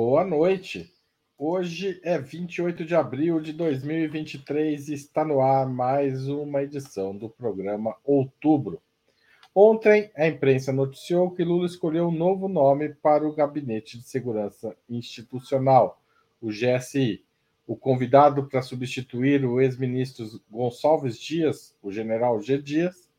Boa noite. Hoje é 28 de abril de 2023 e está no ar mais uma edição do programa Outubro. Ontem, a imprensa noticiou que Lula escolheu um novo nome para o Gabinete de Segurança Institucional, o GSI. O convidado para substituir o ex-ministro Gonçalves Dias, o general G. Dias,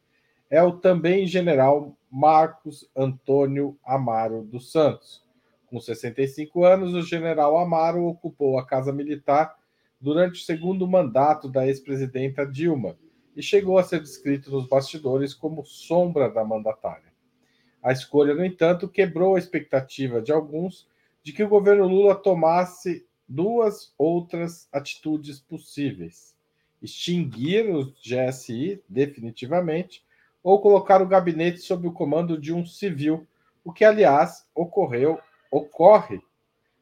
é o também general Marcos Antônio Amaro dos Santos com 65 anos, o general Amaro ocupou a Casa Militar durante o segundo mandato da ex-presidenta Dilma e chegou a ser descrito nos bastidores como sombra da mandatária. A escolha, no entanto, quebrou a expectativa de alguns de que o governo Lula tomasse duas outras atitudes possíveis: extinguir o GSI definitivamente ou colocar o gabinete sob o comando de um civil, o que, aliás, ocorreu ocorre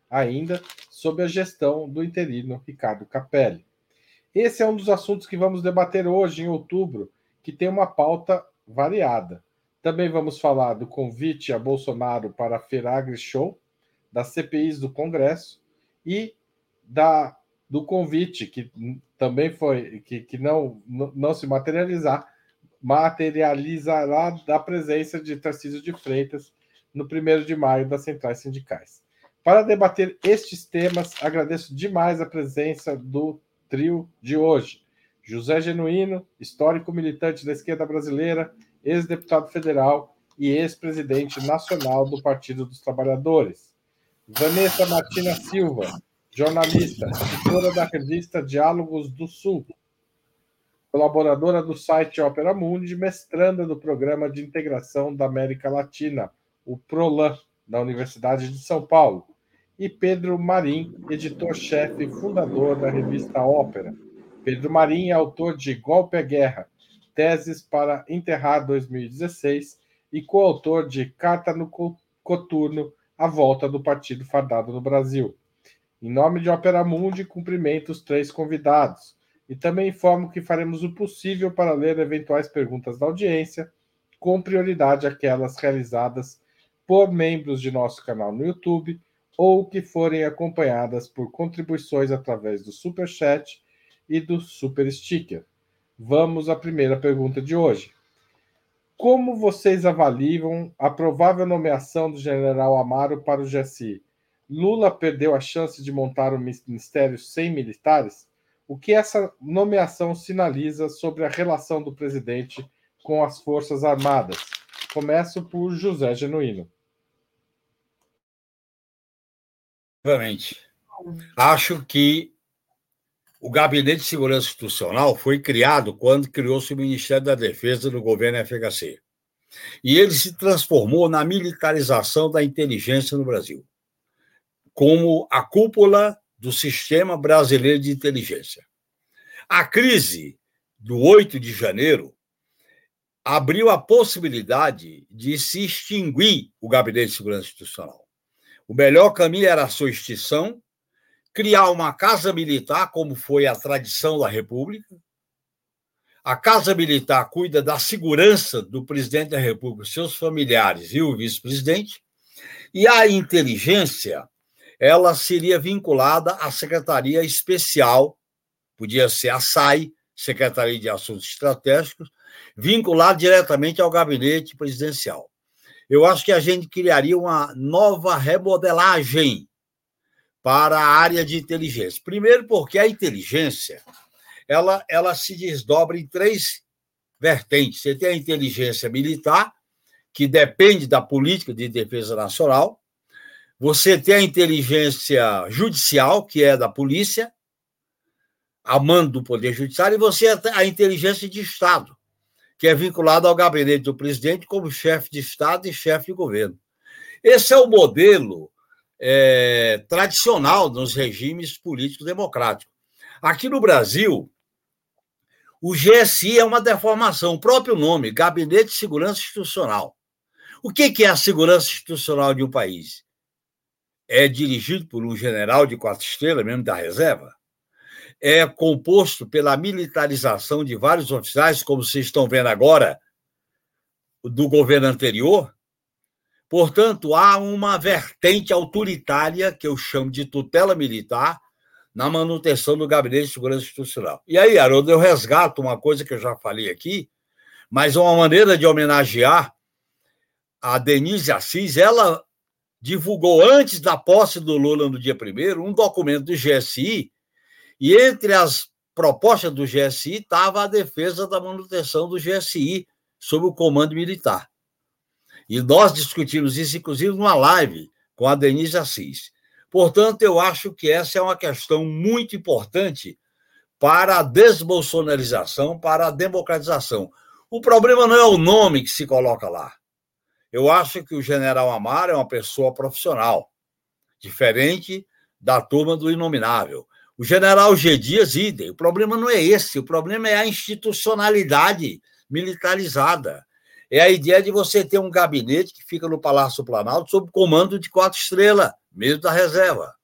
ainda sob a gestão do interino Ricardo Capelli. Esse é um dos assuntos que vamos debater hoje, em outubro, que tem uma pauta variada. Também vamos falar do convite a Bolsonaro para a Feragre Show, das CPIs do Congresso e da, do convite que também foi que, que não, não se materializar, materializará da presença de Tarcísio de Freitas no 1 de maio das centrais sindicais. Para debater estes temas, agradeço demais a presença do trio de hoje. José Genuíno, histórico militante da esquerda brasileira, ex-deputado federal e ex-presidente nacional do Partido dos Trabalhadores. Vanessa Martina Silva, jornalista, editora da revista Diálogos do Sul, colaboradora do site Opera Mundi, mestranda do Programa de Integração da América Latina, o PROLAN, da Universidade de São Paulo, e Pedro Marim, editor-chefe e fundador da revista Ópera. Pedro Marim é autor de Golpe à Guerra, Teses para Enterrar 2016 e coautor de Carta no Coturno, A Volta do Partido Fardado no Brasil. Em nome de Opera Mundi, cumprimento os três convidados e também informo que faremos o possível para ler eventuais perguntas da audiência, com prioridade aquelas realizadas por membros de nosso canal no YouTube ou que forem acompanhadas por contribuições através do Super Chat e do Super Sticker. Vamos à primeira pergunta de hoje. Como vocês avaliam a provável nomeação do general Amaro para o GSI? Lula perdeu a chance de montar um ministério sem militares? O que essa nomeação sinaliza sobre a relação do presidente com as Forças Armadas? Começo por José Genuíno. Obviamente. Acho que o Gabinete de Segurança Institucional foi criado quando criou-se o Ministério da Defesa do governo FHC. E ele se transformou na militarização da inteligência no Brasil, como a cúpula do sistema brasileiro de inteligência. A crise do 8 de janeiro abriu a possibilidade de se extinguir o Gabinete de Segurança Institucional. O melhor caminho era a sua extinção, criar uma casa militar, como foi a tradição da República. A casa militar cuida da segurança do presidente da República, seus familiares e o vice-presidente. E a inteligência, ela seria vinculada à Secretaria Especial, podia ser a SAI, Secretaria de Assuntos Estratégicos, vinculada diretamente ao gabinete presidencial eu acho que a gente criaria uma nova remodelagem para a área de inteligência. Primeiro, porque a inteligência ela, ela se desdobra em três vertentes. Você tem a inteligência militar, que depende da política de defesa nacional. Você tem a inteligência judicial, que é da polícia, a mando do Poder Judiciário, e você tem a inteligência de Estado, que é vinculado ao gabinete do presidente como chefe de Estado e chefe de governo. Esse é o modelo é, tradicional nos regimes políticos democráticos. Aqui no Brasil, o GSI é uma deformação, o próprio nome, Gabinete de Segurança Institucional. O que é a segurança institucional de um país? É dirigido por um general de quatro estrelas, mesmo da reserva? É composto pela militarização de vários oficiais, como vocês estão vendo agora, do governo anterior, Portanto, há uma vertente autoritária, que eu chamo de tutela militar, na manutenção do Gabinete de Segurança Institucional. E aí, Haroldo, eu resgato uma coisa que eu já falei aqui, mas uma maneira de homenagear a Denise Assis, ela divulgou antes da posse do Lula no dia primeiro um documento do GSI, e entre as propostas do GSI estava a defesa da manutenção do GSI sob o comando militar. E nós discutimos isso, inclusive, numa live com a Denise Assis. Portanto, eu acho que essa é uma questão muito importante para a desbolsonarização, para a democratização. O problema não é o nome que se coloca lá. Eu acho que o general Amaro é uma pessoa profissional, diferente da turma do Inominável. O general G. Dias, idem. O problema não é esse, o problema é a institucionalidade militarizada. É a ideia de você ter um gabinete que fica no Palácio Planalto sob comando de quatro estrelas, mesmo da reserva.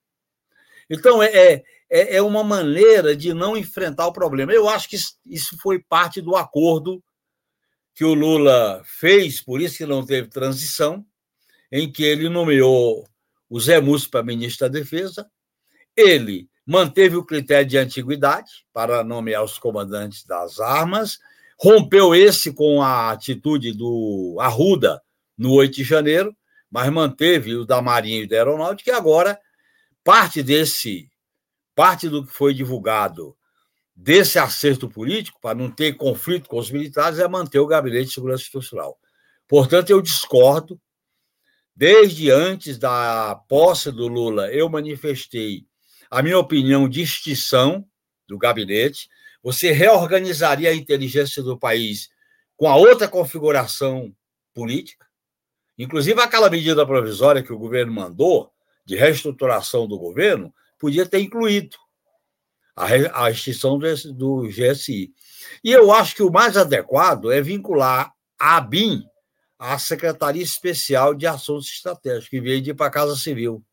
Então, é, é, é, é uma maneira de não enfrentar o problema. Eu acho que isso foi parte do acordo que o Lula fez, por isso que não teve transição, em que ele nomeou o Zé Múcio para ministro da Defesa, ele manteve o critério de antiguidade para nomear os comandantes das armas, rompeu esse com a atitude do Arruda no 8 de janeiro, mas manteve o da Marinha e da Aeronáutica, e agora parte desse, parte do que foi divulgado desse acerto político, para não ter conflito com os militares, é manter o Gabinete de Segurança Institucional. Portanto, eu discordo. Desde antes da posse do Lula, eu manifestei a minha opinião de extinção do gabinete. Você reorganizaria a inteligência do país com a outra configuração política. Inclusive, aquela medida provisória que o governo mandou, de reestruturação do governo, podia ter incluído a, extinção do, do GSI. E eu acho que o mais adequado é vincular a ABIN à Secretaria Especial de Assuntos Estratégicos, em vez de ir para a Casa Civil.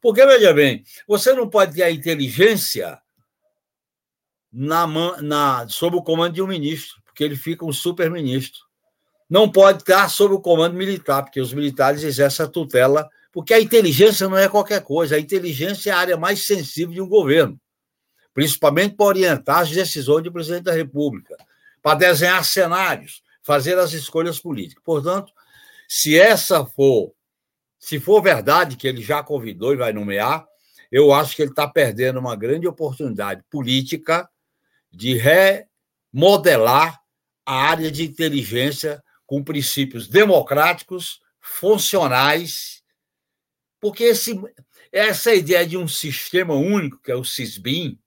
Porque, veja bem, você não pode ter a inteligência na, na, sob o comando de um ministro, porque ele fica um super-ministro. Não pode estar sob o comando militar, porque os militares exercem a tutela, porque a inteligência não é qualquer coisa, a inteligência é a área mais sensível de um governo principalmente para orientar as decisões do presidente da República, para desenhar cenários, fazer as escolhas políticas. Portanto, se essa for, se for verdade que ele já convidou e vai nomear, eu acho que ele está perdendo uma grande oportunidade política de remodelar a área de inteligência com princípios democráticos, funcionais, porque esse, essa ideia de um sistema único, que é o CISBIM,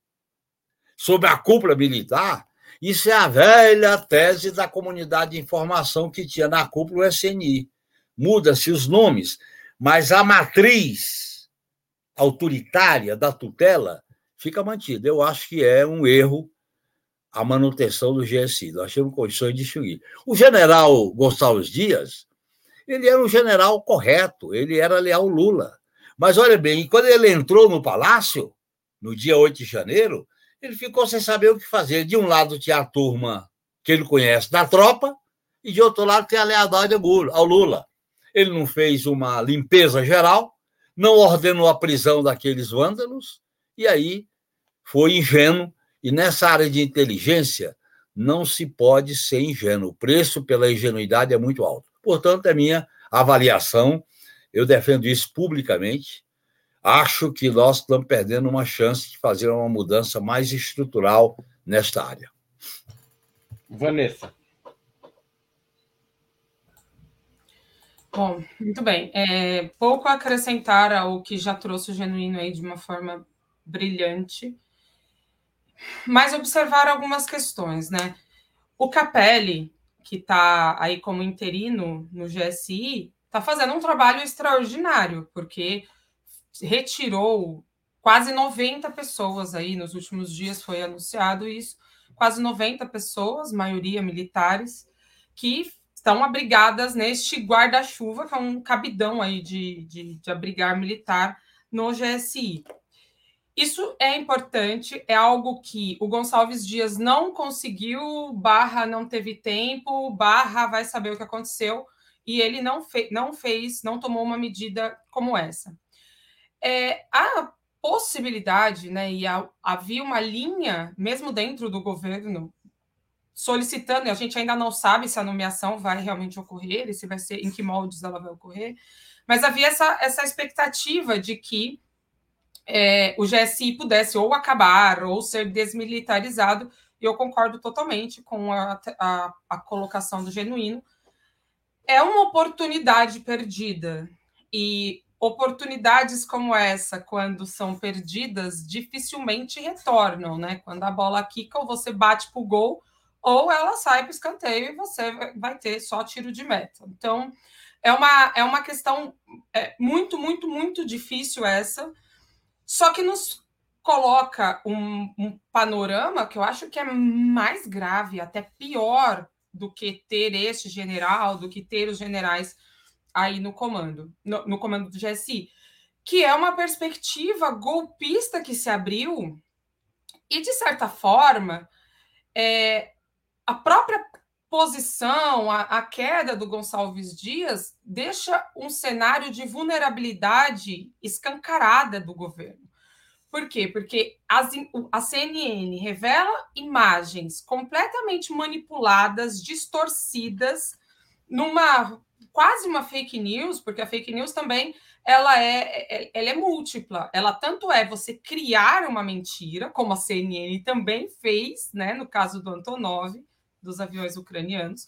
sobre a cúpula militar, isso é a velha tese da comunidade de informação que tinha na cúpula o SNI. Muda-se os nomes, mas a matriz autoritária da tutela fica mantida. Eu acho que é um erro a manutenção do GSI. Nós temos condições de distinguir. O general Gonçalves Dias, ele era um general correto, ele era leal Lula. Mas olha bem, quando ele entrou no palácio, no dia 8 de janeiro, ele ficou sem saber o que fazer. De um lado tinha a turma que ele conhece da tropa, e de outro lado tem a lealdade ao Lula. Ele não fez uma limpeza geral, não ordenou a prisão daqueles vândalos, e aí foi ingênuo. E nessa área de inteligência, não se pode ser ingênuo. O preço pela ingenuidade é muito alto. Portanto, é minha avaliação. Eu defendo isso publicamente acho que nós estamos perdendo uma chance de fazer uma mudança mais estrutural nesta área. Vanessa. Bom, muito bem. É, pouco a acrescentar ao que já trouxe o Genuíno aí de uma forma brilhante, mas observar algumas questões, né? O Capelli, que está aí como interino no GSI, está fazendo um trabalho extraordinário, porque retirou quase 90 pessoas aí nos últimos dias foi anunciado isso, quase 90 pessoas, maioria militares, que estão abrigadas neste guarda-chuva, que é um cabidão aí de, de, de abrigar militar no GSI. Isso é importante, é algo que o Gonçalves Dias não conseguiu, barra não teve tempo, barra vai saber o que aconteceu. e ele não, fe não fez, não tomou uma medida como essa. É, a possibilidade, né, e a, havia uma linha, mesmo dentro do governo, solicitando, e a gente ainda não sabe se a nomeação vai realmente ocorrer, e se vai ser, em que moldes ela vai ocorrer, mas havia essa, essa expectativa de que é, o GSI pudesse ou acabar ou ser desmilitarizado, e eu concordo totalmente com a, a, a colocação do Genuíno. É uma oportunidade perdida, e oportunidades como essa, quando são perdidas, dificilmente retornam, né? Quando a bola quica, ou você bate para o gol, ou ela sai para o escanteio e você vai ter só tiro de meta. Então, é uma, é uma questão é, muito, muito, muito difícil essa, só que nos coloca um, um, panorama que eu acho que é mais grave, até pior do que ter este general, do que ter os generais aí no comando, no, no comando do GSI, que é uma perspectiva golpista que se abriu e, de certa forma, é, a própria posição, a, a, queda do Gonçalves Dias deixa um cenário de vulnerabilidade escancarada do governo. Por quê? Porque as, a CNN revela imagens completamente manipuladas, distorcidas, numa quase uma fake news, porque a fake news também ela é, é ela é múltipla. Ela tanto é você criar uma mentira, como a CNN também fez, né, no caso do Antonov, dos aviões ucranianos.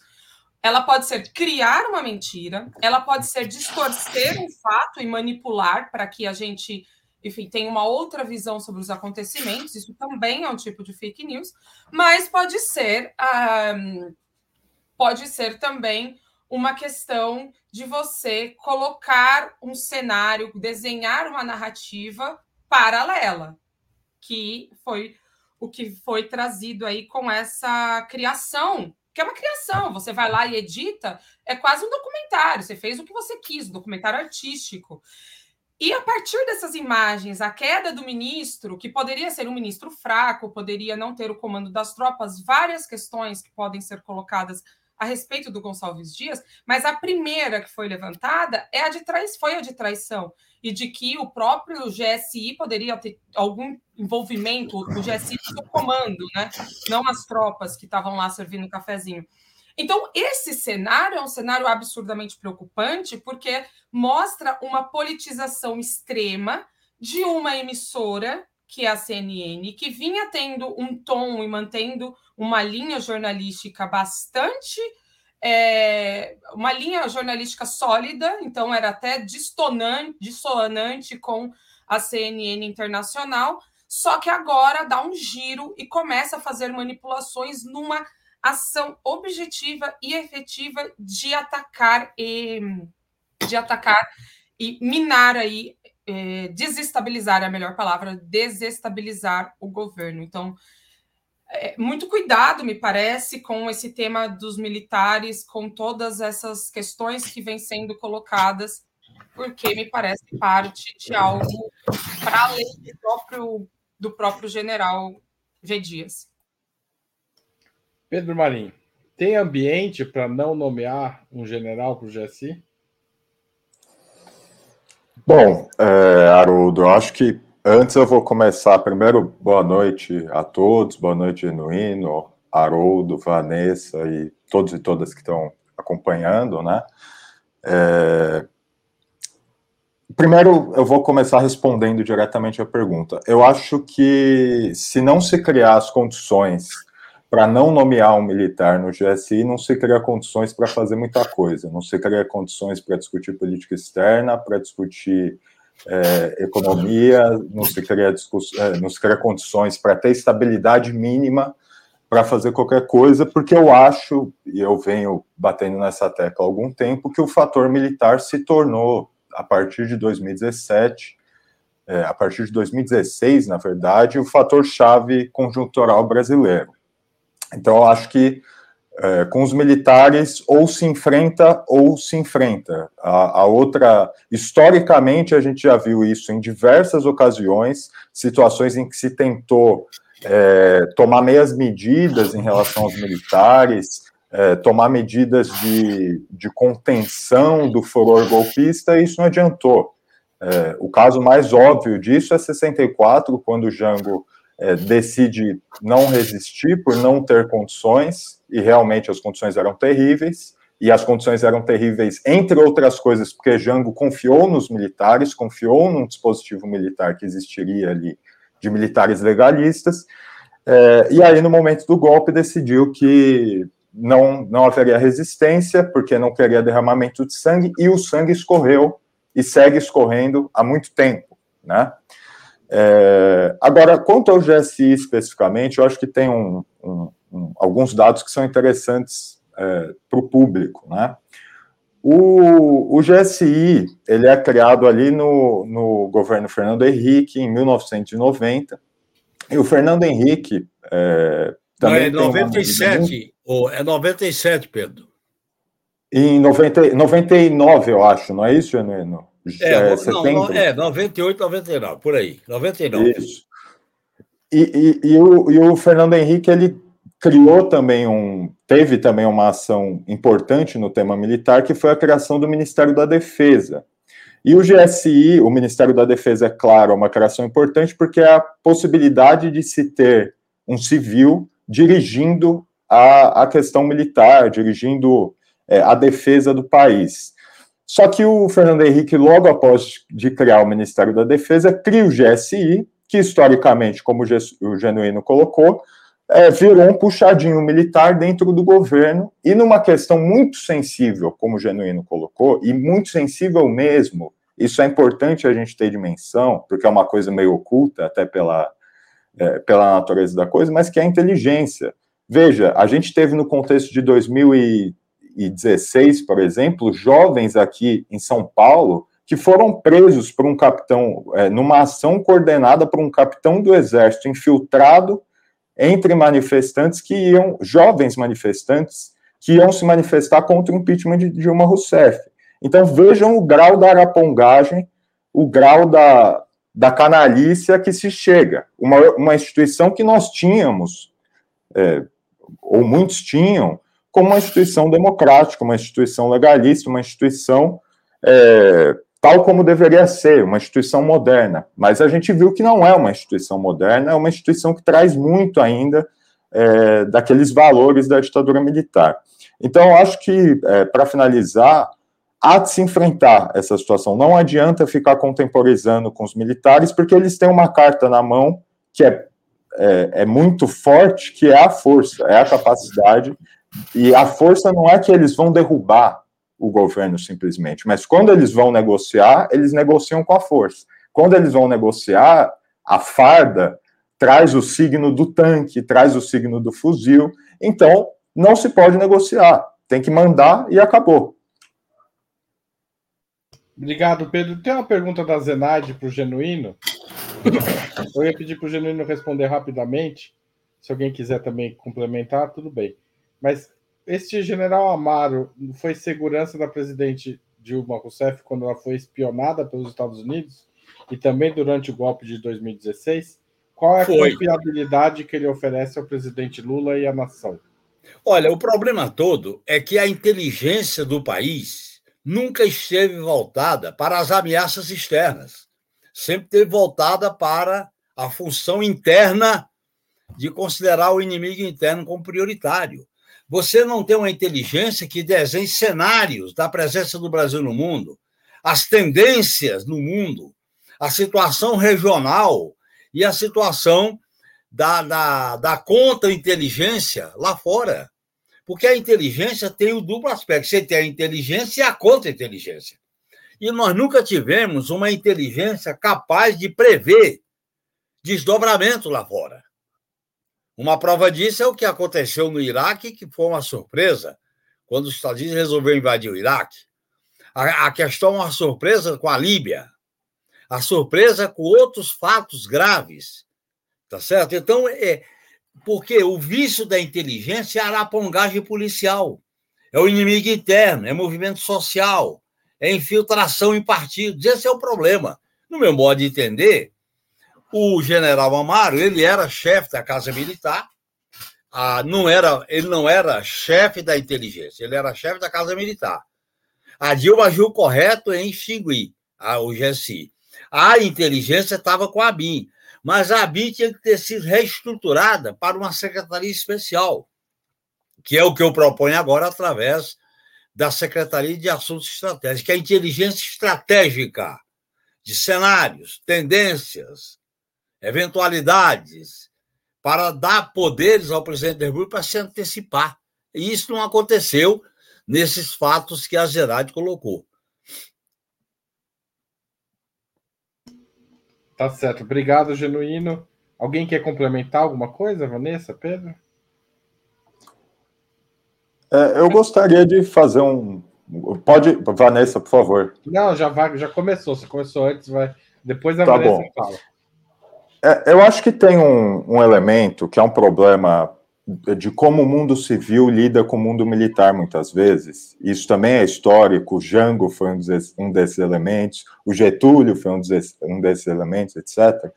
Ela pode ser criar uma mentira, ela pode ser distorcer um fato e manipular para que a gente, enfim, tenha uma outra visão sobre os acontecimentos. Isso também é um tipo de fake news, mas pode ser, um, pode ser também uma questão de você colocar um cenário, desenhar uma narrativa paralela, que foi o que foi trazido aí com essa criação, que é uma criação. Você vai lá e edita, é quase um documentário. Você fez o que você quis, um documentário artístico. E a partir dessas imagens, a queda do ministro, que poderia ser um ministro fraco, poderia não ter o comando das tropas, várias questões que podem ser colocadas a respeito do Gonçalves Dias, mas a primeira que foi levantada é a de foi a de traição e de que o próprio GSI poderia ter algum envolvimento, o GSI do comando, né? Não as tropas que estavam lá servindo cafezinho. Então, esse cenário é um cenário absurdamente preocupante, porque mostra uma politização extrema de uma emissora, que é a CNN, que vinha tendo um tom e mantendo uma linha jornalística bastante. É, uma linha jornalística sólida, então era até dissonante com a CNN internacional, só que agora dá um giro e começa a fazer manipulações numa ação objetiva e efetiva de atacar e de atacar e minar aí, é, desestabilizar é a melhor palavra, desestabilizar o governo. Então, muito cuidado, me parece, com esse tema dos militares, com todas essas questões que vêm sendo colocadas, porque me parece parte de algo para além do próprio, do próprio general G. Dias. Pedro Marinho, tem ambiente para não nomear um general para o GSI? Bom, é, Haroldo, eu acho que Antes eu vou começar. Primeiro, boa noite a todos, boa noite, Genuíno, Haroldo, Vanessa e todos e todas que estão acompanhando, né? É... Primeiro, eu vou começar respondendo diretamente a pergunta. Eu acho que se não se criar as condições para não nomear um militar no GSI, não se cria condições para fazer muita coisa. Não se cria condições para discutir política externa, para discutir é, economia, não se cria, é, não se cria condições para ter estabilidade mínima para fazer qualquer coisa, porque eu acho, e eu venho batendo nessa tecla há algum tempo, que o fator militar se tornou, a partir de 2017, é, a partir de 2016, na verdade, o fator chave conjuntural brasileiro. Então, eu acho que é, com os militares ou se enfrenta ou se enfrenta. A, a, outra, historicamente, a gente já viu isso em diversas ocasiões, situações em que se tentou é, tomar meias medidas em relação aos militares, é, tomar medidas de, de contenção do furor golpista, e isso não adiantou. É, o caso mais óbvio disso é 64, quando o Jango é, decide não resistir por não ter condições, e realmente as condições eram terríveis, e as condições eram terríveis, entre outras coisas, porque Jango confiou nos militares, confiou num dispositivo militar que existiria ali, de militares legalistas, é, e aí, no momento do golpe, decidiu que não, não haveria resistência, porque não queria derramamento de sangue, e o sangue escorreu e segue escorrendo há muito tempo, né? É, agora, quanto ao GSI especificamente, eu acho que tem um, um, um, alguns dados que são interessantes é, para o público, né? O, o, GSI, ele é criado ali no, no governo Fernando Henrique, em 1990, e o Fernando Henrique é, também Não, é 97, ou é 97, Pedro. Em 90, 99, eu acho, não é isso, Genuíno? É, é, não, é 98, 99, por aí. 99. Isso. E, e, e, o, e o Fernando Henrique, ele criou também um. Teve também uma ação importante no tema militar, que foi a criação do Ministério da Defesa. E o GSI, o Ministério da Defesa, é claro, é uma criação importante, porque é a possibilidade de se ter um civil dirigindo a, a questão militar, dirigindo é, a defesa do país. Só que o Fernando Henrique, logo após de criar o Ministério da Defesa, cria o GSI, que historicamente, como o Genuíno colocou, é, virou um puxadinho militar dentro do governo, e numa questão muito sensível, como o Genuíno colocou, e muito sensível mesmo, isso é importante a gente ter dimensão, porque é uma coisa meio oculta, até pela, é, pela natureza da coisa, mas que é a inteligência. Veja, a gente teve no contexto de 2016, por exemplo, jovens aqui em São Paulo que foram presos por um capitão, é, numa ação coordenada por um capitão do exército infiltrado entre manifestantes que iam, jovens manifestantes, que iam se manifestar contra o impeachment de Dilma Rousseff. Então vejam o grau da arapongagem, o grau da, da canalícia que se chega. Uma, uma instituição que nós tínhamos, é, ou muitos tinham, como uma instituição democrática, uma instituição legalista, uma instituição é, tal como deveria ser, uma instituição moderna. Mas a gente viu que não é uma instituição moderna, é uma instituição que traz muito ainda é, daqueles valores da ditadura militar. Então, eu acho que, é, para finalizar, há de se enfrentar essa situação. Não adianta ficar contemporizando com os militares, porque eles têm uma carta na mão que é, é, é, muito forte, que é a força, é a capacidade. E a força não é que eles vão derrubar o governo simplesmente, mas quando eles vão negociar, eles negociam com a força. Quando eles vão negociar, a farda traz o signo do tanque, traz o signo do fuzil. Então, não se pode negociar. Tem que mandar e acabou. Obrigado, Pedro. Tem uma pergunta da Zenaide para o Genuíno. Eu ia pedir para o Genuíno responder rapidamente. Se alguém quiser também complementar, tudo bem. Mas este general Amaro foi segurança da presidente Dilma Rousseff quando ela foi espionada pelos Estados Unidos e também durante o golpe de 2016? Qual é a foi. confiabilidade que ele oferece ao presidente Lula e à nação? Olha, o problema todo é que a inteligência do país nunca esteve voltada para as ameaças externas, sempre esteve voltada para a função interna de considerar o inimigo interno como prioritário. Você não tem uma inteligência que desenhe cenários da presença do Brasil no mundo, as tendências no mundo, a situação regional e a situação da, da, da contra-inteligência lá fora. Porque a inteligência tem o duplo aspecto. Você tem a inteligência e a contra-inteligência. E nós nunca tivemos uma inteligência capaz de prever desdobramento lá fora. Uma prova disso é o que aconteceu no Iraque, que foi uma surpresa, quando os Estados Unidos resolveu invadir o Iraque. A, a questão é uma surpresa com a Líbia. A surpresa com outros fatos graves. Tá certo? Então, é, porque o vício da inteligência é a arapongagem policial, é o inimigo interno, é movimento social, é infiltração em partidos. Esse é o problema. No meu modo de entender, o general Amaro, ele era chefe da Casa Militar, a, não era, ele não era chefe da inteligência, ele era chefe da Casa Militar. A Dilma agiu correto em extinguir a, o GSI. A inteligência estava com a BIM, mas a BIM tinha que ter sido reestruturada para uma secretaria especial, que é o que eu proponho agora através da Secretaria de Assuntos Estratégicos, que é a inteligência estratégica de cenários, tendências, eventualidades, para dar poderes ao presidente da República para se antecipar. E isso não aconteceu nesses fatos que a Gerard colocou. Tá certo. Obrigado, Genuíno. Alguém quer complementar alguma coisa, Vanessa, Pedro? É, eu gostaria de fazer um. Pode, Vanessa, por favor. Não, já vai, já começou. Se começou antes, vai. Depois a tá Vanessa bom. fala. É, eu acho que tem um, um elemento que é um problema de como o mundo civil lida com o mundo militar muitas vezes. Isso também é histórico. O Jango foi um desses, um desses elementos, o Getúlio foi um desses, um desses, elementos, etc.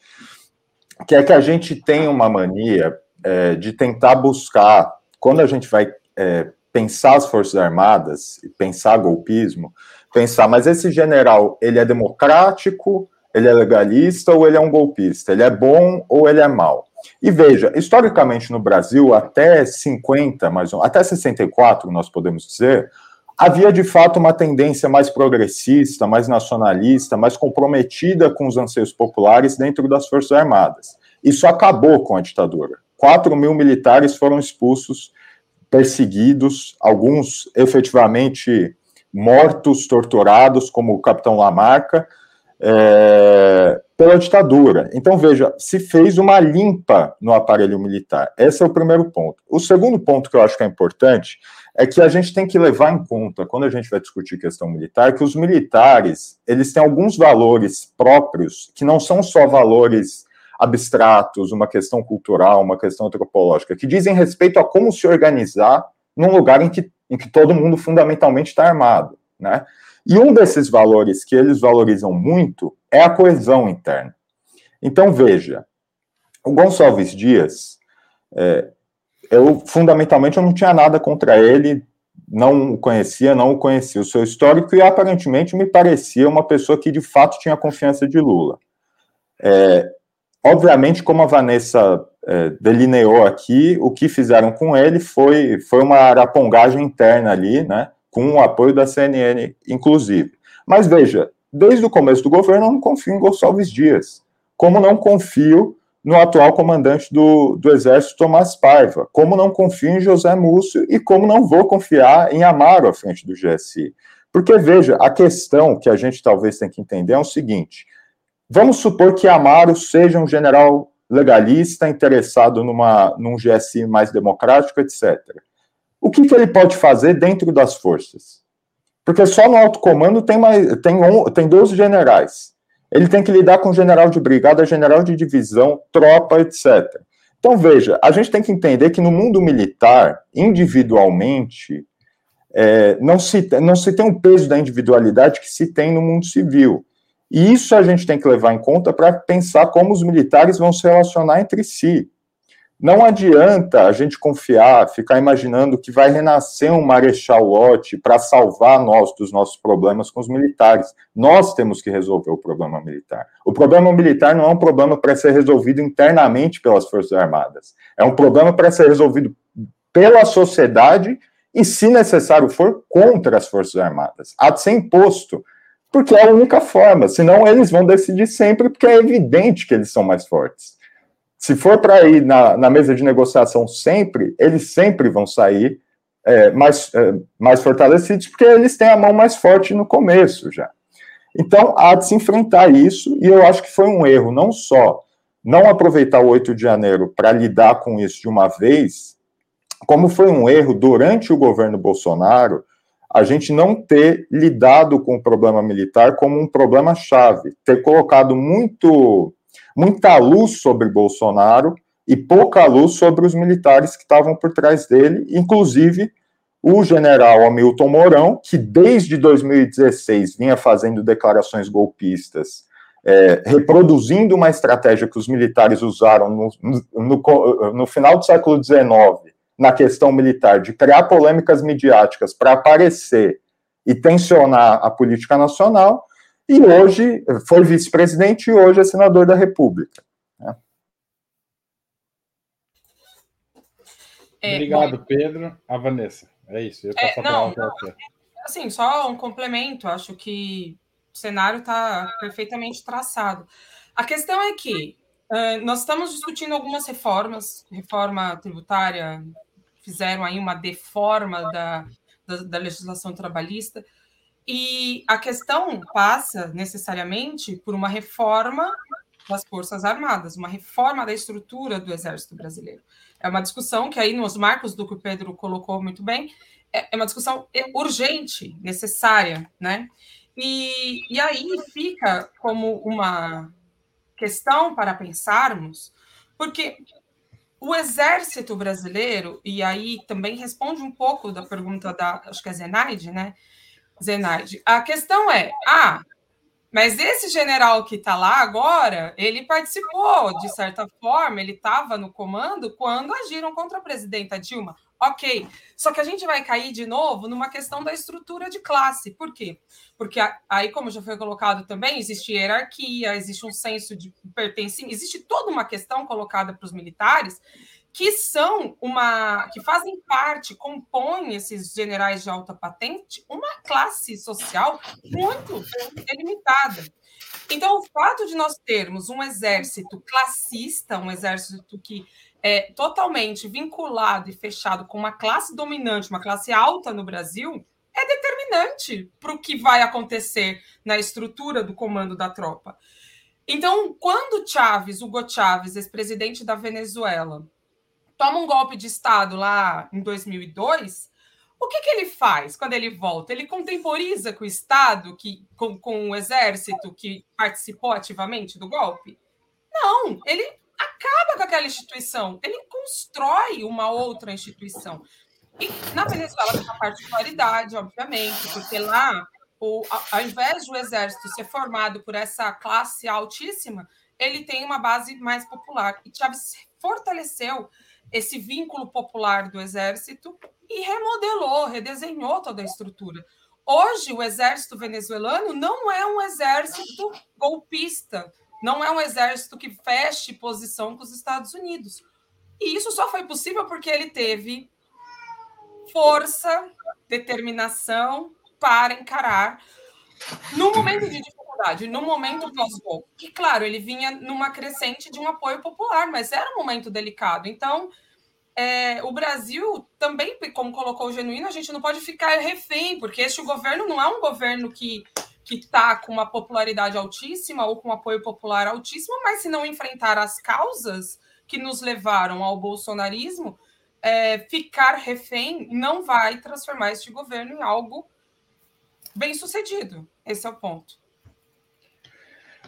Que é que a gente tem uma mania é, de tentar buscar, quando a gente vai é, pensar as Forças Armadas, pensar golpismo, pensar, mas esse general, ele é democrático, ele é legalista ou ele é um golpista? Ele é bom ou ele é mau? E veja, historicamente no Brasil, até 50, mais ou, até 64, nós podemos dizer, havia de fato uma tendência mais progressista, mais nacionalista, mais comprometida com os anseios populares dentro das Forças Armadas. Isso acabou com a ditadura. 4 mil militares foram expulsos, perseguidos, alguns efetivamente mortos, torturados, como o capitão Lamarca, é, pela ditadura. Então, veja, se fez uma limpa no aparelho militar. Esse é o primeiro ponto. O segundo ponto que eu acho que é importante é que a gente tem que levar em conta, quando a gente vai discutir questão militar, que os militares, eles têm alguns valores próprios, que não são só valores abstratos, uma questão cultural, uma questão antropológica, que dizem respeito a como se organizar num lugar em que, em que todo mundo fundamentalmente está armado, né? E um desses valores que eles valorizam muito é a coesão interna. Então, veja, o Gonçalves Dias, é, eu fundamentalmente eu não tinha nada contra ele, não o conhecia, não o conhecia o seu histórico e aparentemente me parecia uma pessoa que de fato tinha confiança de Lula. É, obviamente, como a Vanessa é, delineou aqui, o que fizeram com ele foi, foi uma arapongagem interna ali, né? Com o apoio da CNN, inclusive. Mas veja, desde o começo do governo eu não confio em Gonçalves Dias, como não confio no atual comandante do, do Exército, Tomás Paiva, como não confio em José Múcio e como não vou confiar em Amaro à frente do GSI. Porque, veja, a questão que a gente talvez tenha que entender é o seguinte: vamos supor que Amaro seja um general legalista interessado numa, num GSI mais democrático, etc o que, que ele pode fazer dentro das forças? Porque só no alto comando tem, mais, tem, tem 12 generais. Ele tem que lidar com general de brigada, general de divisão, tropa, etc. Então, veja, a gente tem que entender que no mundo militar, individualmente, é, não, se, não se tem o um peso da individualidade que se tem no mundo civil. E isso a gente tem que levar em conta para pensar como os militares vão se relacionar entre si. Não adianta a gente confiar, ficar imaginando que vai renascer um Marechal Lott para salvar nós dos nossos problemas com os militares. Nós temos que resolver o problema militar. O problema militar não é um problema para ser resolvido internamente pelas Forças Armadas. É um problema para ser resolvido pela sociedade e, se necessário for, contra as Forças Armadas. Há de ser imposto, porque é a única forma. Senão, eles vão decidir sempre, porque é evidente que eles são mais fortes. Se for para ir na, na, mesa de negociação sempre, eles sempre vão sair é, mais, é, mais fortalecidos, porque eles têm a mão mais forte no começo já. Então, há de se enfrentar isso, e eu acho que foi um erro, não só não aproveitar o 8 de janeiro para lidar com isso de uma vez, como foi um erro durante o governo Bolsonaro a gente não ter lidado com o problema militar como um problema chave, ter colocado muito muita luz sobre Bolsonaro e pouca luz sobre os militares que estavam por trás dele, inclusive o general Hamilton Mourão, que desde 2016 vinha fazendo declarações golpistas é, reproduzindo uma estratégia que os militares usaram no, no, no, final do século XIX, na questão militar, de criar polêmicas midiáticas para aparecer e tensionar a política nacional, e hoje foi vice-presidente e hoje é senador da República. Né? É, Obrigado, bom, Pedro. A Vanessa. É isso. Eu é, não, não, assim, só um complemento. Acho que o cenário está perfeitamente traçado. A questão é que uh, nós estamos discutindo algumas reformas, reforma tributária, fizeram aí uma deforma da, da, da legislação trabalhista, e a questão passa necessariamente por uma reforma das Forças Armadas, uma reforma da estrutura do Exército Brasileiro. É uma discussão que aí nos marcos do que o Pedro colocou muito bem, é, é uma discussão urgente, necessária, né? E, e aí fica como uma questão para pensarmos, porque o exército brasileiro, e aí também responde um pouco da pergunta da, acho que é Zenaide, né? Zenaide, a questão é, ah, mas esse general que está lá agora, ele participou, de certa forma, ele estava no comando quando agiram contra a presidenta Dilma. Ok. Só que a gente vai cair de novo numa questão da estrutura de classe. Por quê? Porque aí, como já foi colocado também, existe hierarquia, existe um senso de pertencimento, existe toda uma questão colocada para os militares que são uma que fazem parte, compõem esses generais de alta patente, uma classe social muito delimitada. Então, o fato de nós termos um exército classista, um exército que é totalmente vinculado e fechado com uma classe dominante, uma classe alta no Brasil, é determinante para o que vai acontecer na estrutura do comando da tropa. Então, quando Chávez, Hugo Chávez, ex-presidente da Venezuela, toma um golpe de Estado lá em 2002, o que, que ele faz quando ele volta? Ele contemporiza com o Estado, que, com, com o exército que participou ativamente do golpe? Não, ele acaba com aquela instituição, ele constrói uma outra instituição. E na Venezuela tem uma particularidade, obviamente, porque lá, o, ao invés de o exército ser formado por essa classe altíssima, ele tem uma base mais popular. E Chávez fortaleceu esse vínculo popular do exército e remodelou, redesenhou toda a estrutura. Hoje, o exército venezuelano não é um exército golpista, não é um exército que feche posição com os Estados Unidos. E isso só foi possível porque ele teve força, determinação para encarar no momento de dificuldade, no momento pós-golpe. E claro, ele vinha numa crescente de um apoio popular, mas era um momento delicado. Então, é, o Brasil também, como colocou o Genuíno, a gente não pode ficar refém, porque este governo não é um governo que que está com uma popularidade altíssima ou com apoio popular altíssimo, mas se não enfrentar as causas que nos levaram ao bolsonarismo, é, ficar refém não vai transformar este governo em algo bem sucedido. Esse é o ponto.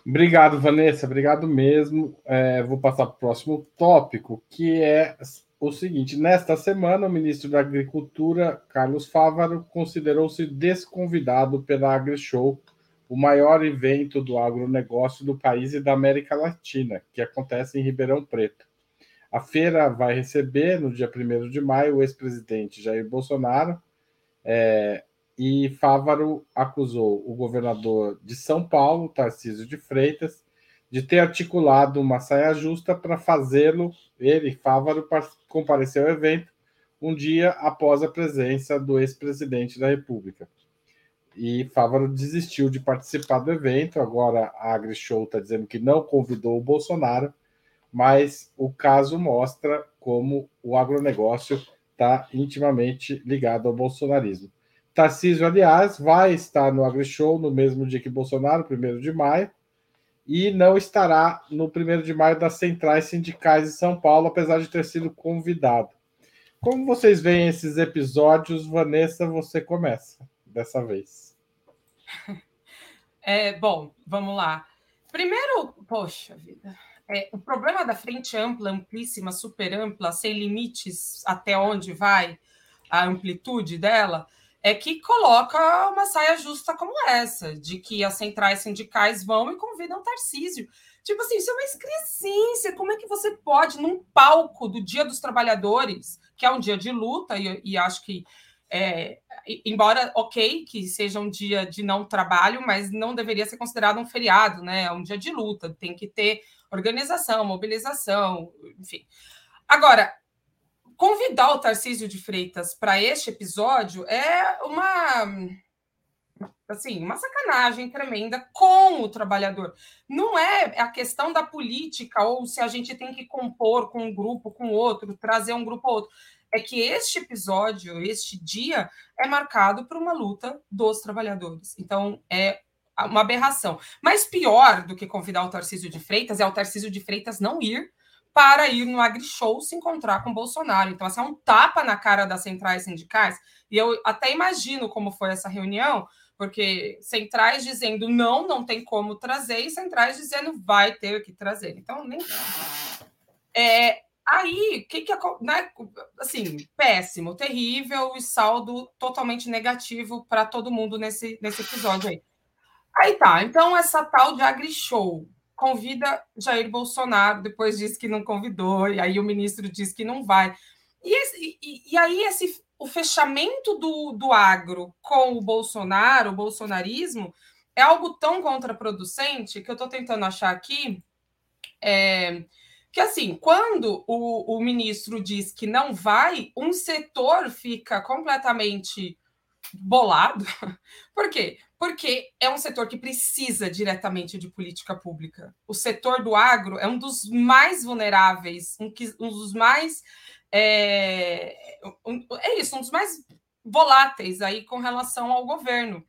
Obrigado, Vanessa. Obrigado mesmo. É, vou passar para o próximo tópico, que é o seguinte: nesta semana, o ministro da Agricultura, Carlos Fávaro, considerou-se desconvidado pela AgriShow, o maior evento do agronegócio do país e da América Latina, que acontece em Ribeirão Preto. A feira vai receber, no dia 1 de maio, o ex-presidente Jair Bolsonaro, é, e Fávaro acusou o governador de São Paulo, Tarcísio de Freitas, de ter articulado uma saia justa para fazê-lo, ele, Fávaro, comparecer ao evento um dia após a presença do ex-presidente da República. E Fávaro desistiu de participar do evento. Agora a AgriShow está dizendo que não convidou o Bolsonaro, mas o caso mostra como o agronegócio está intimamente ligado ao bolsonarismo. Tarcísio, aliás, vai estar no AgriShow no mesmo dia que Bolsonaro, 1 de maio, e não estará no 1 de maio das centrais sindicais de São Paulo, apesar de ter sido convidado. Como vocês veem esses episódios, Vanessa, você começa dessa vez. É, bom, vamos lá. Primeiro, poxa vida, é, o problema da frente ampla, amplíssima, super ampla, sem limites até onde vai a amplitude dela, é que coloca uma saia justa como essa, de que as centrais sindicais vão e convidam Tarcísio. Tipo assim, isso é uma excrescência. Como é que você pode, num palco do Dia dos Trabalhadores, que é um dia de luta, e, e acho que é, embora ok que seja um dia de não trabalho, mas não deveria ser considerado um feriado, né? É um dia de luta, tem que ter organização, mobilização, enfim. Agora, convidar o Tarcísio de Freitas para este episódio é uma assim, uma sacanagem tremenda com o trabalhador. Não é a questão da política ou se a gente tem que compor com um grupo, com outro, trazer um grupo ou outro é que este episódio, este dia, é marcado por uma luta dos trabalhadores. Então, é uma aberração. Mas pior do que convidar o Tarcísio de Freitas é o Tarcísio de Freitas não ir para ir no AgriShow se encontrar com Bolsonaro. Então, assim, é um tapa na cara das centrais sindicais. E eu até imagino como foi essa reunião, porque centrais dizendo não, não tem como trazer, e centrais dizendo vai ter que trazer. Então, nem. É, Aí, o que que né, assim, péssimo, terrível e saldo totalmente negativo para todo mundo nesse, nesse episódio aí. Aí tá, então essa tal de AgriShow convida Jair Bolsonaro, depois diz que não convidou, e aí o ministro diz que não vai. E, esse, e, e aí esse, o fechamento do, do agro com o Bolsonaro, o bolsonarismo, é algo tão contraproducente que eu estou tentando achar aqui. É, que assim, quando o, o ministro diz que não vai, um setor fica completamente bolado. Por quê? Porque é um setor que precisa diretamente de política pública. O setor do agro é um dos mais vulneráveis, um, um dos mais. É, um, é isso, um dos mais voláteis aí com relação ao governo.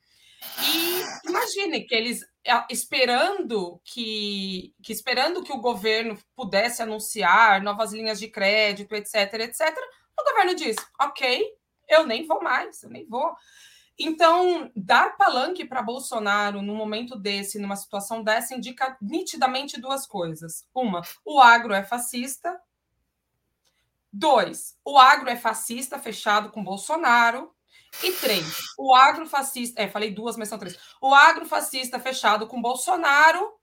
E imagine que eles esperando que, que esperando que o governo pudesse anunciar novas linhas de crédito, etc, etc, o governo diz: ok, eu nem vou mais, eu nem vou. Então, dar palanque para Bolsonaro num momento desse, numa situação dessa, indica nitidamente duas coisas. Uma, o agro é fascista. Dois, o agro é fascista, fechado com Bolsonaro. E três, o agrofascista. É, falei duas, mas são três. O agrofascista fechado com Bolsonaro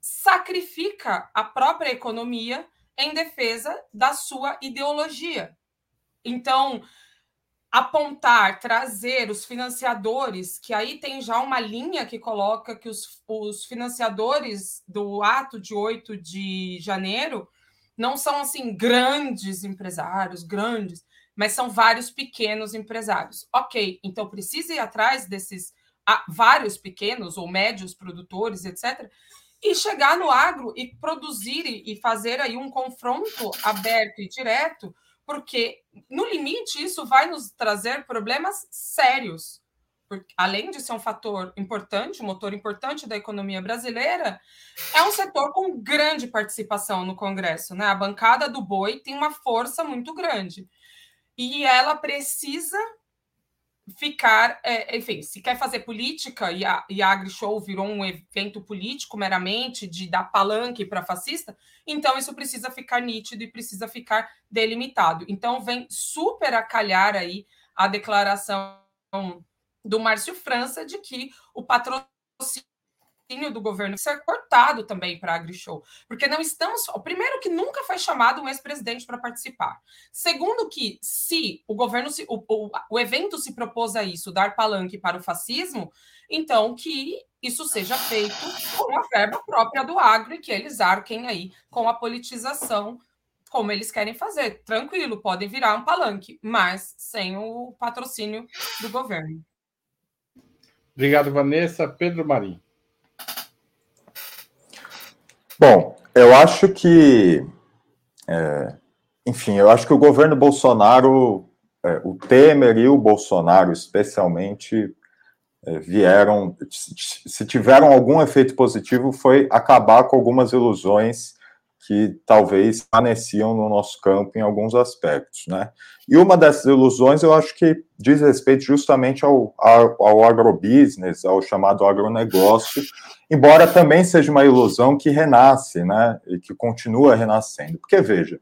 sacrifica a própria economia em defesa da sua ideologia. Então, apontar, trazer os financiadores, que aí tem já uma linha que coloca que os, os financiadores do ato de 8 de janeiro não são assim grandes empresários, grandes, mas são vários pequenos empresários. Ok, então precisa ir atrás desses ah, vários pequenos ou médios produtores, etc., e chegar no agro e produzir e fazer aí um confronto aberto e direto, porque no limite isso vai nos trazer problemas sérios. Porque, além de ser um fator importante, um motor importante da economia brasileira, é um setor com grande participação no Congresso. Né? A bancada do boi tem uma força muito grande e ela precisa ficar, é, enfim, se quer fazer política e a, e a AgriShow virou um evento político meramente de dar palanque para fascista, então isso precisa ficar nítido e precisa ficar delimitado. Então vem super a calhar aí a declaração do Márcio França de que o patrocínio do governo ser cortado também para a AgriShow, porque não estamos. Primeiro, que nunca foi chamado um ex-presidente para participar. Segundo, que se o governo, se, o, o, o evento se propôs a isso, dar palanque para o fascismo, então que isso seja feito com a verba própria do agro e que eles arquem aí com a politização como eles querem fazer. Tranquilo, podem virar um palanque, mas sem o patrocínio do governo. Obrigado, Vanessa. Pedro Marim. Bom, eu acho que, é, enfim, eu acho que o governo Bolsonaro, é, o Temer e o Bolsonaro, especialmente, é, vieram, se tiveram algum efeito positivo, foi acabar com algumas ilusões que talvez permaneciam no nosso campo em alguns aspectos, né? E uma dessas ilusões eu acho que diz respeito justamente ao, ao, ao agrobusiness, ao chamado agronegócio, embora também seja uma ilusão que renasce, né? E que continua renascendo. Porque, veja,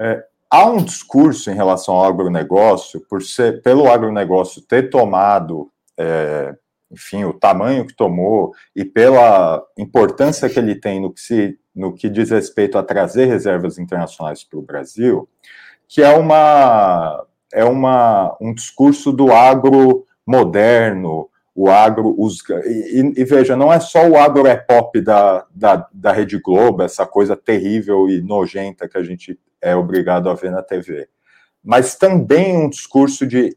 é, há um discurso em relação ao agronegócio, por ser, pelo agronegócio ter tomado, é, enfim, o tamanho que tomou e pela importância que ele tem no que, se, no que diz respeito a trazer reservas internacionais para o Brasil, que é, uma, é uma, um discurso do agro moderno, o agro, os, e, e, veja, não é só o agro é pop da, da, da Rede Globo, essa coisa terrível e nojenta que a gente é obrigado a ver na TV, mas também um discurso de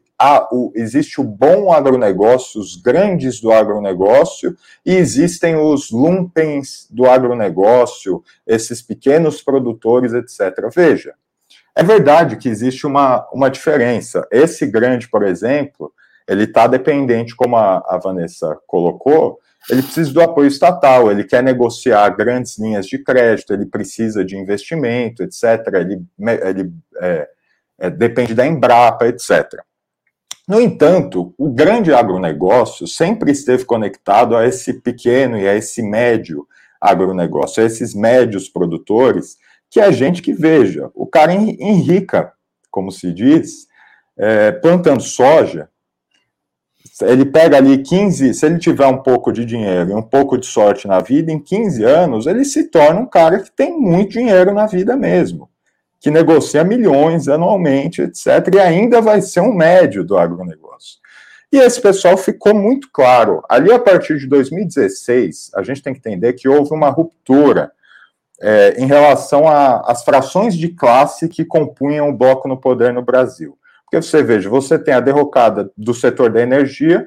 o, existe o bom agronegócio, os grandes do agronegócio, e existem os lumpens do agronegócio, esses pequenos produtores, etc. Veja, é verdade que existe uma, uma diferença. Esse grande, por exemplo, ele está dependente, como a, a, Vanessa colocou, ele precisa do apoio estatal, ele quer negociar grandes linhas de crédito, ele precisa de investimento, etc. Ele, ele é, é, depende da Embrapa, etc. No entanto, o grande agronegócio sempre esteve conectado a esse pequeno e a esse médio agronegócio, a esses médios produtores, que é a gente que veja, o cara enrica, como se diz, é, plantando soja, ele pega ali 15, se ele tiver um pouco de dinheiro e um pouco de sorte na vida, em 15 anos ele se torna um cara que tem muito dinheiro na vida mesmo, que negocia milhões anualmente, etc., e ainda vai ser um médio do agronegócio. E esse pessoal ficou muito claro. Ali, a partir de 2016, a gente tem que entender que houve uma ruptura é, em relação às frações de classe que compunham o bloco no poder no Brasil. Porque você veja, você tem a derrocada do setor da energia,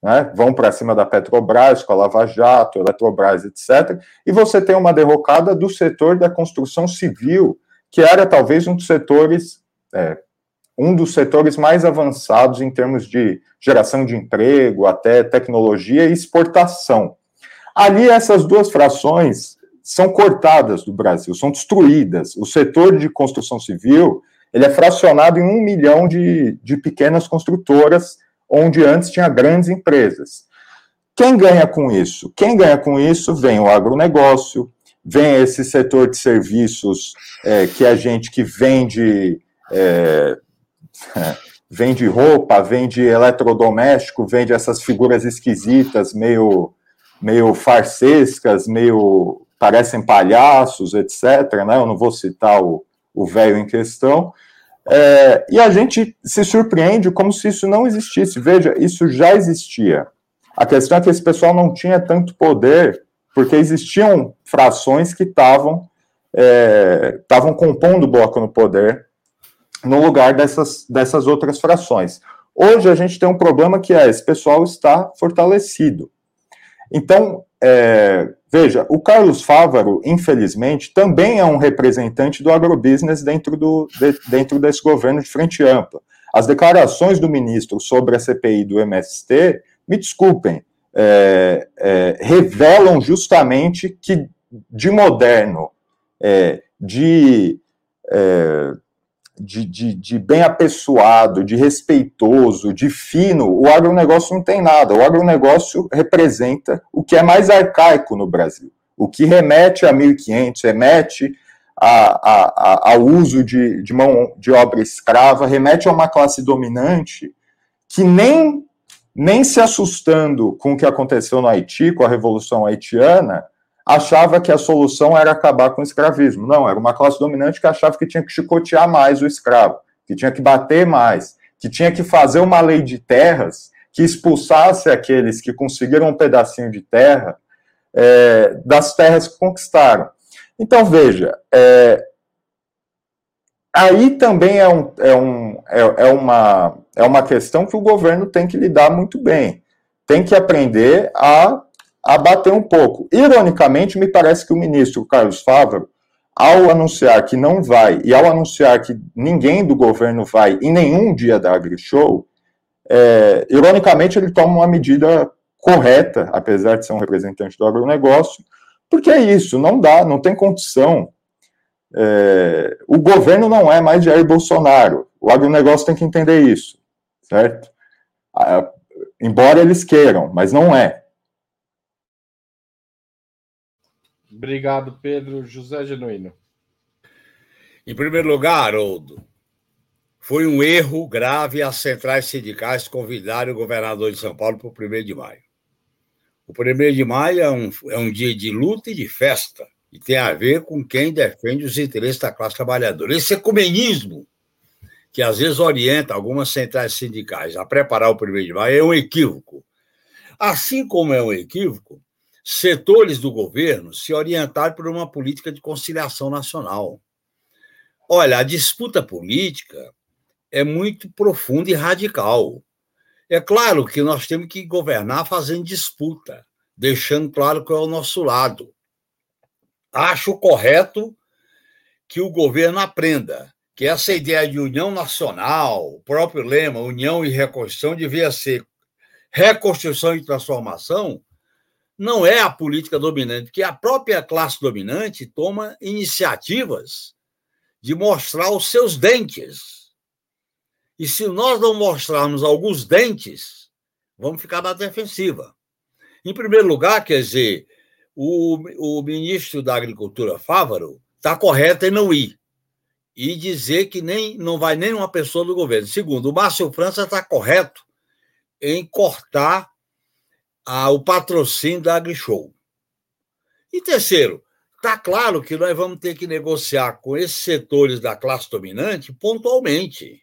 né, vão para cima da Petrobras, com a Lava Jato, Eletrobras, etc. E você tem uma derrocada do setor da construção civil, que era talvez um dos setores, é, um dos setores mais avançados em termos de geração de emprego, até tecnologia e exportação. Ali essas duas frações são cortadas do Brasil, são destruídas. O setor de construção civil ele é fracionado em um milhão de, de pequenas construtoras, onde antes tinha grandes empresas. Quem ganha com isso? Quem ganha com isso vem o agronegócio, vem esse setor de serviços é, que a gente que vende, é, vende roupa, vende eletrodoméstico, vende essas figuras esquisitas, meio, meio farsescas, meio parecem palhaços, etc. Né? Eu não vou citar o, o velho em questão, é, e a gente se surpreende como se isso não existisse. Veja, isso já existia. A questão é que esse pessoal não tinha tanto poder, porque existiam frações que estavam é, compondo o bloco no poder no lugar dessas, dessas outras frações. Hoje a gente tem um problema que é esse pessoal está fortalecido. Então, é, veja, o Carlos Fávaro, infelizmente, também é um representante do agrobusiness dentro, do, de, dentro desse governo de frente ampla. As declarações do ministro sobre a CPI do MST, me desculpem, é, é, revelam justamente que de moderno, é, de é, de, de, de, bem apessoado, de respeitoso, de fino, o agronegócio não tem nada. O agronegócio representa o que é mais arcaico no Brasil, o que remete a 1500, remete a, a, a, ao uso de, de mão de obra escrava, remete a uma classe dominante que nem, nem se assustando com o que aconteceu no Haiti, com a Revolução Haitiana, achava que a solução era acabar com o escravismo. Não, era uma classe dominante que achava que tinha que chicotear mais o escravo, que tinha que bater mais, que tinha que fazer uma lei de terras que expulsasse aqueles que conseguiram um pedacinho de terra é, das terras que conquistaram. Então, veja, é, aí também é, um, é, um, é, é, uma, é uma questão que o governo tem que lidar muito bem. Tem que aprender a abater um pouco. Ironicamente, me parece que o ministro Carlos Fávaro, ao anunciar que não vai, e ao anunciar que ninguém do governo vai em nenhum dia da AgriShow, é, ironicamente ele toma uma medida correta, apesar de ser um representante do agronegócio, porque é isso, não dá, não tem condição. É, o governo não é mais Jair Bolsonaro, o agronegócio tem que entender isso, certo? Ah, embora eles queiram, mas não é. Obrigado, Pedro. José Genuíno. Em primeiro lugar, Haroldo, foi um erro grave as centrais sindicais convidarem o governador de São Paulo para o 1 de maio. O 1 de maio é um, é um dia de luta e de festa, e tem a ver com quem defende os interesses da classe trabalhadora. Esse ecumenismo, que às vezes orienta algumas centrais sindicais a preparar o 1 de maio, é um equívoco. Assim como é um equívoco, setores do governo se orientaram por uma política de conciliação nacional. Olha, a disputa política é muito profunda e radical. É claro que nós temos que governar fazendo disputa, deixando claro qual é o nosso lado. Acho correto que o governo aprenda que essa ideia de união nacional, o próprio lema, união e reconstrução, devia ser reconstrução e transformação, não é a política dominante, porque a própria classe dominante toma iniciativas de mostrar os seus dentes. E se nós não mostrarmos alguns dentes, vamos ficar na defensiva. Em primeiro lugar, quer dizer, o, o ministro da Agricultura, Fávaro, está correto em não ir e dizer que nem não vai nem uma pessoa do governo. Segundo, o Márcio França está correto em cortar a, o patrocínio da AgriShow. E terceiro, Está claro que nós vamos ter que negociar com esses setores da classe dominante pontualmente.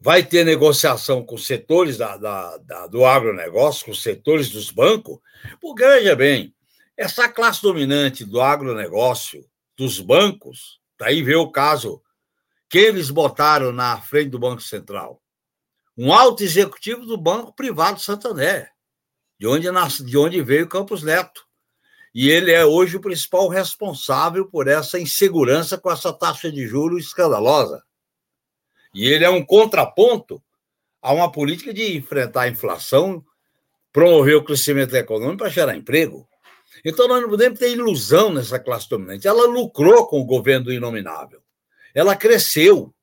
Vai ter negociação com setores da, da, da, do agronegócio, com setores dos bancos, porque, veja bem, essa classe dominante do agronegócio, dos bancos, daí vê o caso que eles botaram na frente do Banco Central. Um alto executivo do Banco Privado Santander, de onde, nasce, de onde veio Campos Neto e ele é hoje o principal responsável por essa insegurança com essa taxa de juros escandalosa. E ele é um contraponto a uma política de enfrentar a inflação, promover o crescimento econômico para gerar emprego. Então, nós não podemos ter ilusão nessa classe dominante. Ela lucrou com o governo do inominável. Ela cresceu.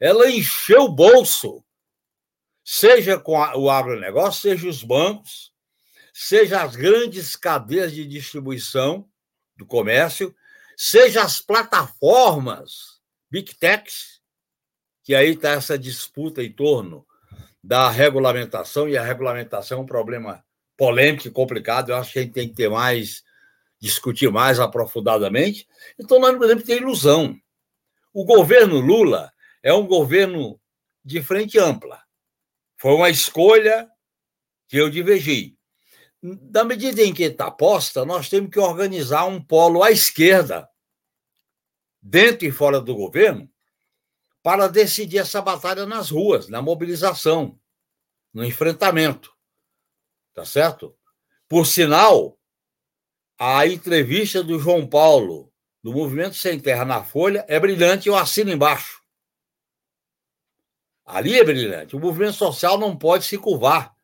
Ela encheu o bolso, seja com o agronegócio, seja os bancos, seja as grandes cadeias de distribuição do comércio, seja as plataformas Big Techs, que aí está essa disputa em torno da regulamentação, e a regulamentação é um problema polêmico e complicado, eu acho que a gente tem que ter mais, discutir mais aprofundadamente. Então, nós não podemos ter ilusão. O governo Lula é um governo de frente ampla. Foi uma escolha que eu divergi da medida em que está posta, nós temos que organizar um polo à esquerda, dentro e fora do governo, para decidir essa batalha nas ruas, na mobilização, no enfrentamento. Tá certo? Por sinal, a entrevista do João Paulo, do Movimento Sem Terra na Folha, é brilhante, eu assino embaixo. Ali é brilhante. O movimento social não pode se curvar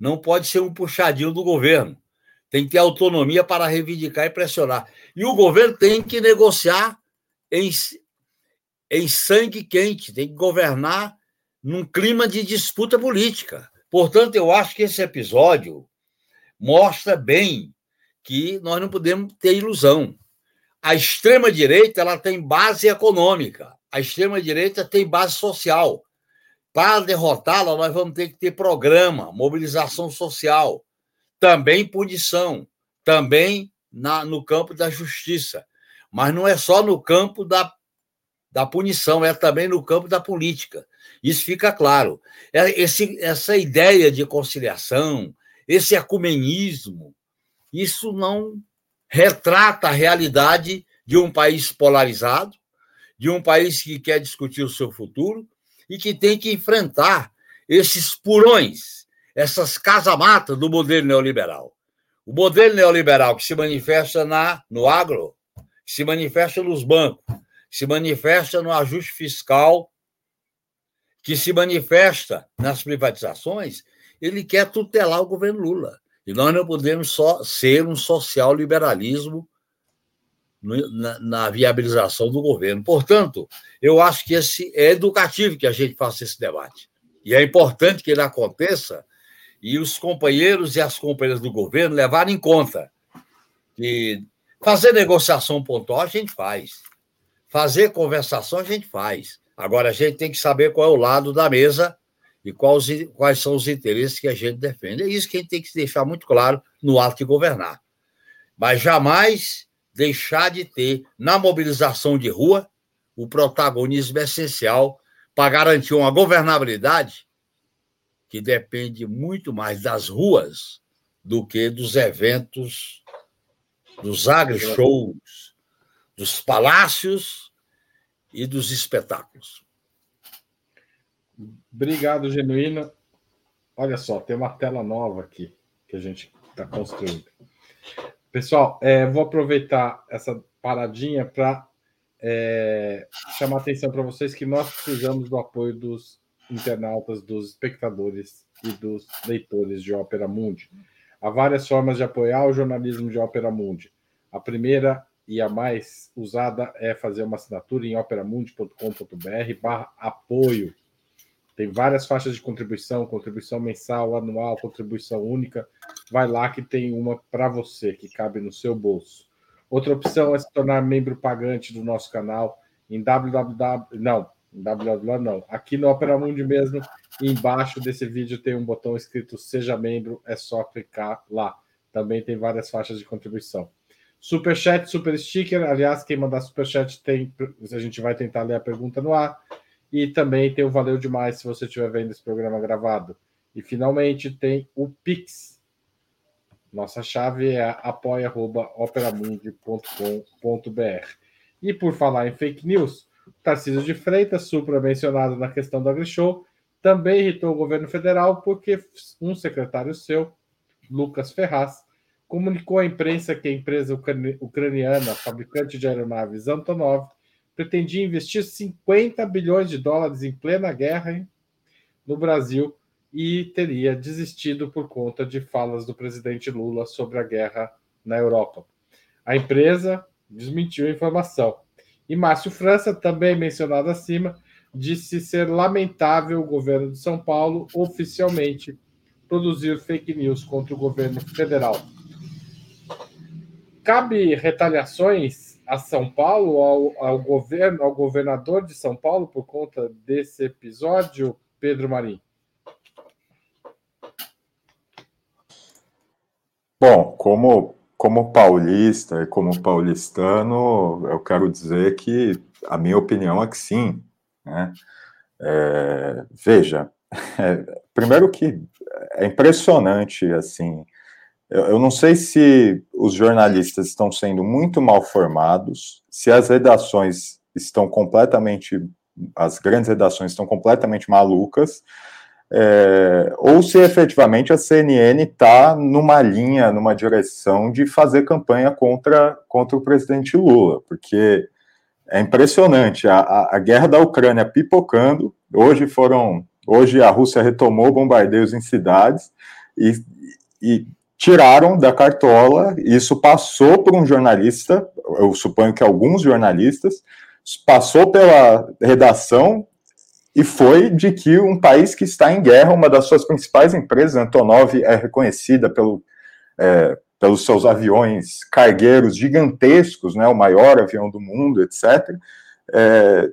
não pode ser um puxadinho do governo. Tem que ter autonomia para reivindicar e pressionar. E o governo tem que negociar em, em sangue quente, tem que governar num clima de disputa política. Portanto, eu acho que esse episódio mostra bem que nós não podemos ter ilusão. A extrema-direita ela tem base econômica, a extrema-direita tem base social. Para derrotá-la, nós vamos ter que ter programa, mobilização social, também punição, também na, no campo da justiça. Mas não é só no campo da, da punição, é também no campo da política. Isso fica claro. É, esse, essa ideia de conciliação, esse ecumenismo, isso não retrata a realidade de um país polarizado, de um país que quer discutir o seu futuro, e que tem que enfrentar esses purões, essas casamatas do modelo neoliberal. O modelo neoliberal que se manifesta na, no agro, se manifesta nos bancos, se manifesta no ajuste fiscal, que se manifesta nas privatizações, ele quer tutelar o governo Lula. E nós não podemos só ser um social liberalismo na, na, viabilização do governo. Portanto, eu acho que esse é educativo que a gente faça esse debate. E é importante que ele aconteça e os companheiros e as companheiras do governo levarem em conta que fazer negociação pontual a gente faz. fazer conversação a gente faz. Agora a gente tem que saber qual é o lado da mesa e quais, quais são os interesses que a gente defende. É isso que a gente tem que deixar muito claro no ato de governar. Mas jamais deixar de ter, na mobilização de rua, o protagonismo essencial para garantir uma governabilidade que depende muito mais das ruas do que dos eventos, dos agri-shows, dos palácios e dos espetáculos. Obrigado, Genuíno. Olha só, tem uma tela nova aqui que a gente está construindo. Pessoal, é, vou aproveitar essa paradinha para é, chamar atenção para vocês que nós precisamos do apoio dos internautas, dos espectadores e dos leitores de Ópera Mundi. Há várias formas de apoiar o jornalismo de Ópera Mundi. A primeira e a mais usada é fazer uma assinatura em operamundi.com.br barra apoio. Tem várias faixas de contribuição, contribuição mensal, anual, contribuição única. Vai lá que tem uma para você, que cabe no seu bolso. Outra opção é se tornar membro pagante do nosso canal em www. Não, www não. Aqui no Opera Mundi mesmo, embaixo desse vídeo tem um botão escrito Seja Membro, é só clicar lá. Também tem várias faixas de contribuição. Superchat, super sticker. Aliás, quem mandar superchat tem. A gente vai tentar ler a pergunta no ar. E também tem o Valeu Demais se você estiver vendo esse programa gravado. E finalmente tem o Pix, nossa chave é apoia.operamundi.com.br. E por falar em fake news, Tarcísio de Freitas, supra mencionado na questão do AgriShow, também irritou o governo federal porque um secretário seu, Lucas Ferraz, comunicou à imprensa que a empresa ucraniana, fabricante de aeronaves Antonov, pretendia investir 50 bilhões de dólares em plena guerra no Brasil e teria desistido por conta de falas do presidente Lula sobre a guerra na Europa. A empresa desmentiu a informação. E Márcio França, também mencionado acima, disse ser lamentável o governo de São Paulo oficialmente produzir fake news contra o governo federal. Cabe retaliações a São Paulo, ao, ao governo, ao governador de São Paulo por conta desse episódio, Pedro Marim? Bom, como, como paulista e como paulistano, eu quero dizer que a minha opinião é que sim. Né? É, veja, é, primeiro que é impressionante, assim, eu, eu não sei se os jornalistas estão sendo muito mal formados, se as redações estão completamente, as grandes redações estão completamente malucas, é, ou se efetivamente a CNN está numa linha, numa direção de fazer campanha contra, contra o presidente Lula, porque é impressionante a, a, guerra da Ucrânia pipocando. Hoje foram, hoje a Rússia retomou bombardeios em cidades e, e tiraram da cartola. Isso passou por um jornalista, eu suponho que alguns jornalistas, passou pela redação e foi de que um país que está em guerra, uma das suas principais empresas, Antonov, é reconhecida pelo, é, pelos seus aviões cargueiros gigantescos, né, o maior avião do mundo, etc., é,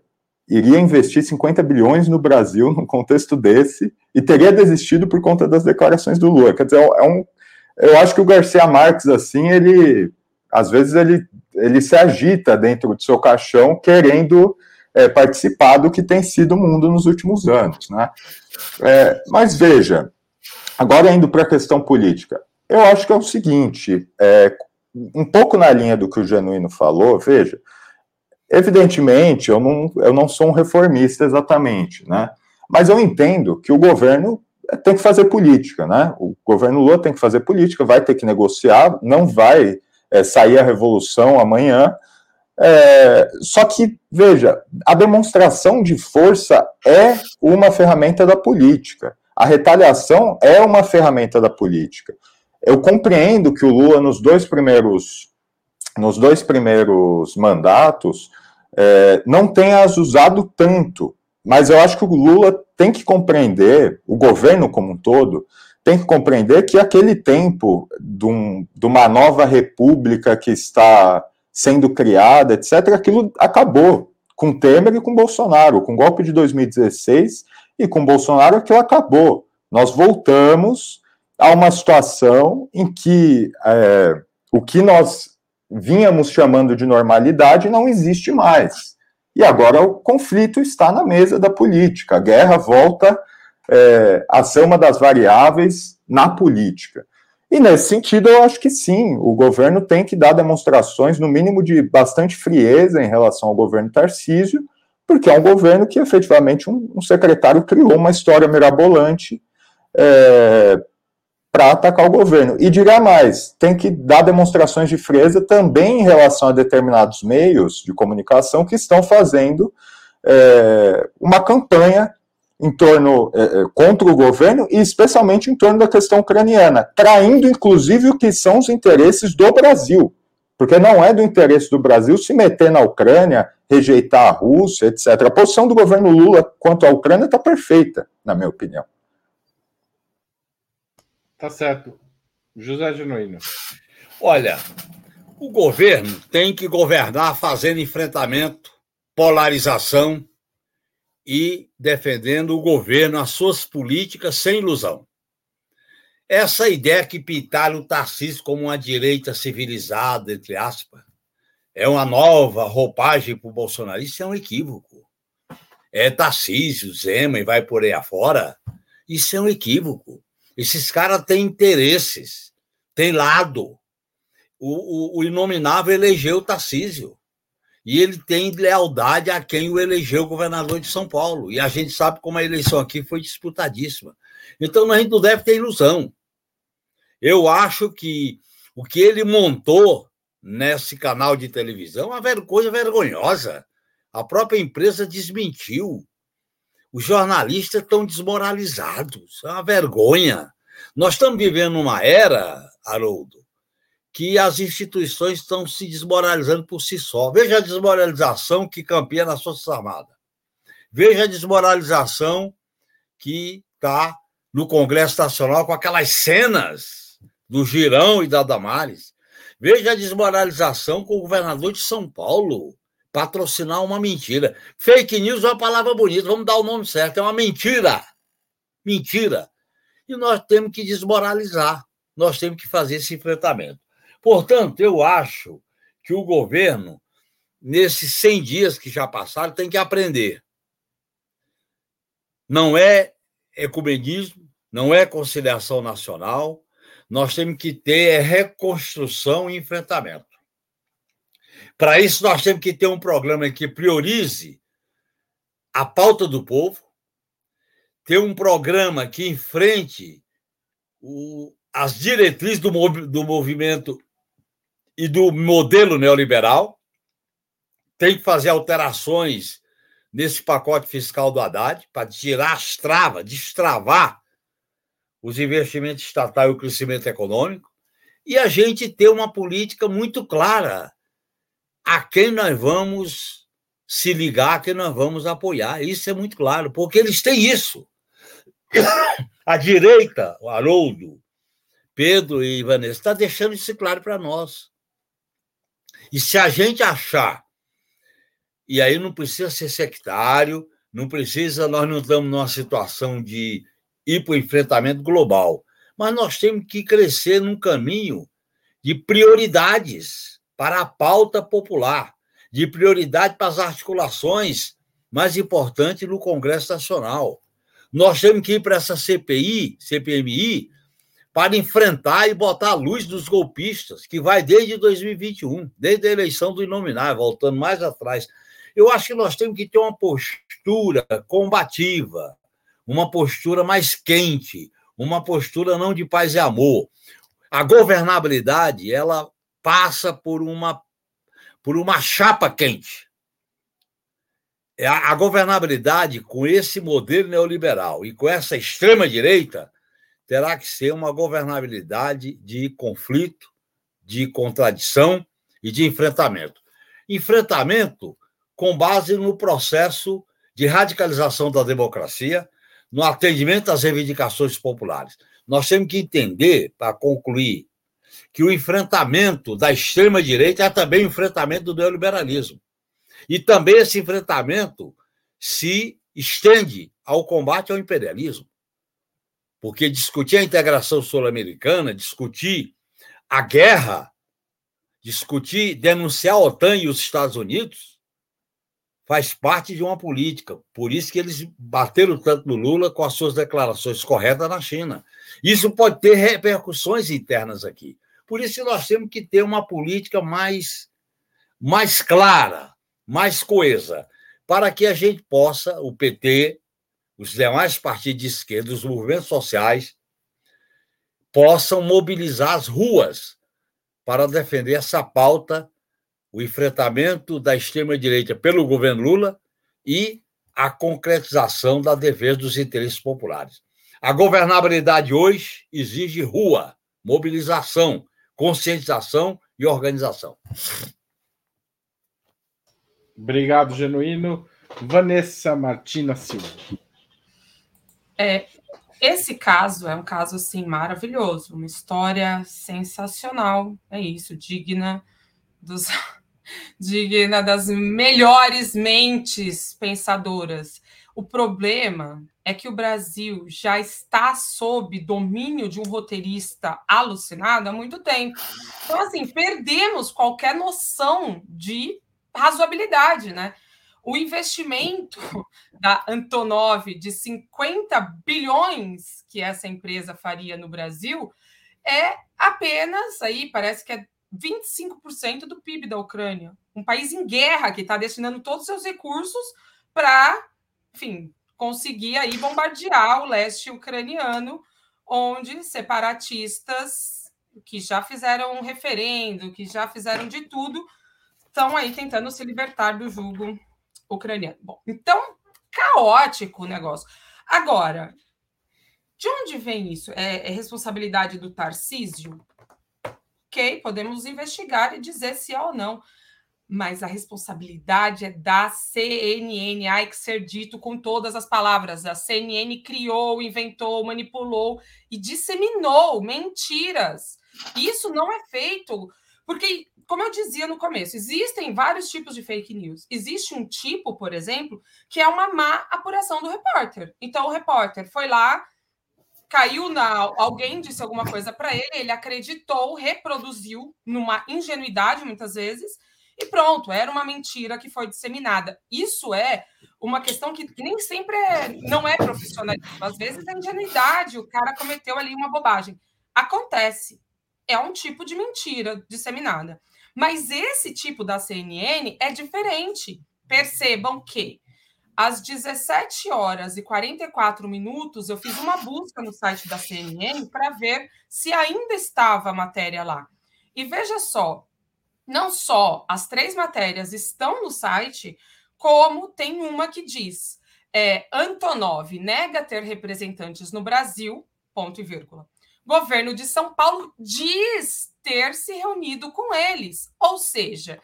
iria investir 50 bilhões no Brasil num contexto desse e teria desistido por conta das declarações do Lula. Quer dizer, é um, eu acho que o Garcia Marques, assim, ele às vezes ele, ele se agita dentro do seu caixão querendo é, participar do que tem sido o mundo nos últimos anos. Né? É, mas veja, agora indo para a questão política, eu acho que é o seguinte, é, um pouco na linha do que o Genuíno falou, veja, evidentemente eu não, eu não sou um reformista exatamente, né? mas eu entendo que o governo tem que fazer política, né? O governo Lula tem que fazer política, vai ter que negociar, não vai é, sair a revolução amanhã, é, só que, veja, a demonstração de força é uma ferramenta da política. A retaliação é uma ferramenta da política. Eu compreendo que o Lula, nos dois primeiros, nos dois primeiros mandatos, é, não tenha usado tanto, mas eu acho que o Lula tem que compreender, o governo como um todo, tem que compreender que aquele tempo de, um, de uma nova república que está sendo criada, etc., aquilo acabou com Temer e com Bolsonaro. Com o golpe de 2016 e com Bolsonaro, aquilo acabou. Nós voltamos a uma situação em que é, o que nós vínhamos chamando de normalidade não existe mais. E agora o conflito está na mesa da política. A guerra volta é, a ser uma das variáveis na política. E nesse sentido, eu acho que sim, o governo tem que dar demonstrações, no mínimo, de bastante frieza em relação ao governo Tarcísio, porque é um governo que efetivamente um, um secretário criou uma história mirabolante é, para atacar o governo. E dirá mais, tem que dar demonstrações de frieza também em relação a determinados meios de comunicação que estão fazendo é, uma campanha em torno é, é, contra o governo e especialmente em torno da questão ucraniana, traindo inclusive o que são os interesses do Brasil, porque não é do interesse do Brasil se meter na Ucrânia, rejeitar a Rússia, etc. A posição do governo Lula quanto à Ucrânia está perfeita, na minha opinião. Tá certo. José Genuíno. Olha, o governo tem que governar fazendo enfrentamento, polarização e defendendo o governo, as suas políticas sem ilusão. Essa ideia que pintaram o Tarcísio como uma direita civilizada, entre aspas, é uma nova roupagem para o Bolsonaro. Isso é um equívoco. É Tarcísio, Zema e vai por aí afora. Isso é um equívoco. Esses caras têm interesses, têm lado. O, o, o inominável elegeu o Tarcísio e ele tem lealdade a quem o elegeu governador de São Paulo. E a gente sabe como a eleição aqui foi disputadíssima. Então a gente não deve ter ilusão. Eu acho que o que ele montou nesse canal de televisão é uma coisa vergonhosa. A própria empresa desmentiu. Os jornalistas estão desmoralizados. É uma vergonha. Nós estamos vivendo uma era, Haroldo, que as instituições estão se desmoralizando por si só. Veja a desmoralização que campeia nas Forças Armadas. Veja a desmoralização que está no Congresso Nacional com aquelas cenas do Girão e da Damares. Veja a desmoralização com o governador de São Paulo patrocinar uma mentira. Fake news é uma palavra bonita, vamos dar o nome certo, é uma mentira. Mentira. E nós temos que desmoralizar, nós temos que fazer esse enfrentamento. Portanto, eu acho que o governo, nesses 100 dias que já passaram, tem que aprender. Não é ecumenismo, não é conciliação nacional, nós temos que ter reconstrução e enfrentamento. Para isso, nós temos que ter um programa que priorize a pauta do povo, ter um programa que enfrente o, as diretrizes do, do movimento e do modelo neoliberal. Tem que fazer alterações nesse pacote fiscal do Haddad para tirar as travas, destravar os investimentos estatais e o crescimento econômico. E a gente ter uma política muito clara a quem nós vamos se ligar, a quem nós vamos apoiar. Isso é muito claro, porque eles têm isso. A direita, o Haroldo, Pedro e Vanessa, está deixando isso claro para nós. E se a gente achar, e aí não precisa ser sectário, não precisa, nós não estamos numa situação de ir para o enfrentamento global, mas nós temos que crescer num caminho de prioridades para a pauta popular, de prioridade para as articulações mais importantes no Congresso Nacional. Nós temos que ir para essa CPI, CPMI, para enfrentar e botar a luz dos golpistas, que vai desde 2021, desde a eleição do Inominável, voltando mais atrás. Eu acho que nós temos que ter uma postura combativa, uma postura mais quente, uma postura não de paz e amor. A governabilidade, ela passa por uma por uma chapa quente. A, a governabilidade com esse modelo neoliberal e com essa extrema direita, terá que ser uma governabilidade de conflito, de contradição e de enfrentamento. Enfrentamento com base no processo de radicalização da democracia, no atendimento às reivindicações populares. Nós temos que entender, para concluir, que o enfrentamento da extrema-direita é também o enfrentamento do neoliberalismo. E também esse enfrentamento se estende ao combate ao imperialismo. Porque discutir a integração sul-americana, discutir a guerra, discutir, denunciar a OTAN e os Estados Unidos, faz parte de uma política. Por isso que eles bateram tanto no Lula com as suas declarações corretas na China. Isso pode ter repercussões internas aqui. Por isso nós temos que ter uma política mais, mais clara, mais coesa, para que a gente possa, o PT, os demais partidos de esquerda, os movimentos sociais, possam mobilizar as ruas para defender essa pauta, o enfrentamento da extrema-direita pelo governo Lula e a concretização da defesa dos interesses populares. A governabilidade hoje exige rua, mobilização, conscientização e organização. Obrigado, Genuíno. Vanessa Martina Silva. É, esse caso é um caso assim maravilhoso, uma história sensacional, é isso, digna dos digna das melhores mentes pensadoras. O problema é que o Brasil já está sob domínio de um roteirista alucinado há muito tempo. Então, assim, perdemos qualquer noção de razoabilidade, né? O investimento da Antonov de 50 bilhões que essa empresa faria no Brasil é apenas aí, parece que é 25% do PIB da Ucrânia. Um país em guerra que está destinando todos os seus recursos para, enfim, conseguir aí bombardear o leste ucraniano, onde separatistas que já fizeram um referendo, que já fizeram de tudo, estão aí tentando se libertar do jugo ucraniano. Bom, então, caótico o negócio. Agora, de onde vem isso? É, é responsabilidade do Tarcísio? Ok, podemos investigar e dizer se é ou não mas a responsabilidade é da CNN. Há que ser dito com todas as palavras. A CNN criou, inventou, manipulou e disseminou mentiras. Isso não é feito porque, como eu dizia no começo, existem vários tipos de fake news. Existe um tipo, por exemplo, que é uma má apuração do repórter. Então, o repórter foi lá, caiu na. Alguém disse alguma coisa para ele, ele acreditou, reproduziu numa ingenuidade, muitas vezes e pronto, era uma mentira que foi disseminada. Isso é uma questão que, nem sempre é, não é profissionalismo. Às vezes é ingenuidade, o cara cometeu ali uma bobagem. Acontece. É um tipo de mentira disseminada. Mas esse tipo da CNN é diferente. Percebam que às 17 horas e 44 minutos, eu fiz uma busca no site da CNN para ver se ainda estava a matéria lá. E veja só, não só as três matérias estão no site, como tem uma que diz: é, Antonov nega ter representantes no Brasil, ponto e vírgula. Governo de São Paulo diz ter se reunido com eles. Ou seja,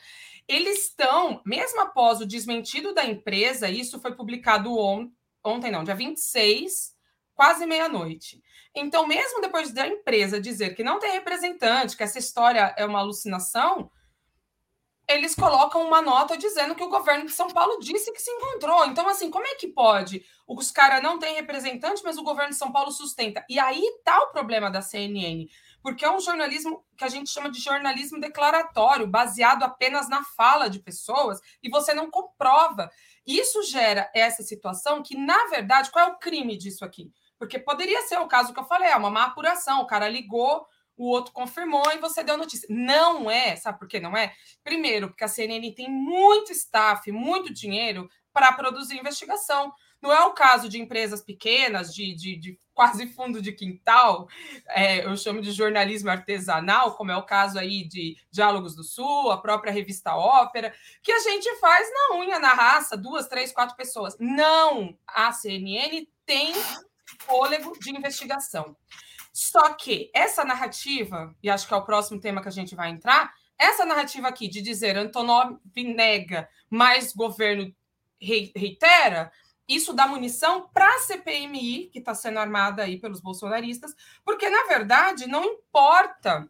eles estão, mesmo após o desmentido da empresa, isso foi publicado on, ontem, não, dia 26, quase meia-noite. Então, mesmo depois da empresa dizer que não tem representante, que essa história é uma alucinação, eles colocam uma nota dizendo que o governo de São Paulo disse que se encontrou. Então, assim, como é que pode? Os caras não têm representante, mas o governo de São Paulo sustenta. E aí está o problema da CNN, porque é um jornalismo que a gente chama de jornalismo declaratório, baseado apenas na fala de pessoas, e você não comprova. Isso gera essa situação que, na verdade, qual é o crime disso aqui? Porque poderia ser o caso que eu falei, é uma má apuração, o cara ligou o outro confirmou e você deu notícia. Não é, sabe por que não é? Primeiro, porque a CNN tem muito staff, muito dinheiro para produzir investigação. Não é o caso de empresas pequenas, de, de, de quase fundo de quintal, é, eu chamo de jornalismo artesanal, como é o caso aí de Diálogos do Sul, a própria revista Ópera, que a gente faz na unha, na raça, duas, três, quatro pessoas. Não, a CNN tem fôlego de investigação. Só que essa narrativa, e acho que é o próximo tema que a gente vai entrar, essa narrativa aqui de dizer Antonov nega, mais governo reitera, isso dá munição para a CPMI, que está sendo armada aí pelos bolsonaristas, porque, na verdade, não importa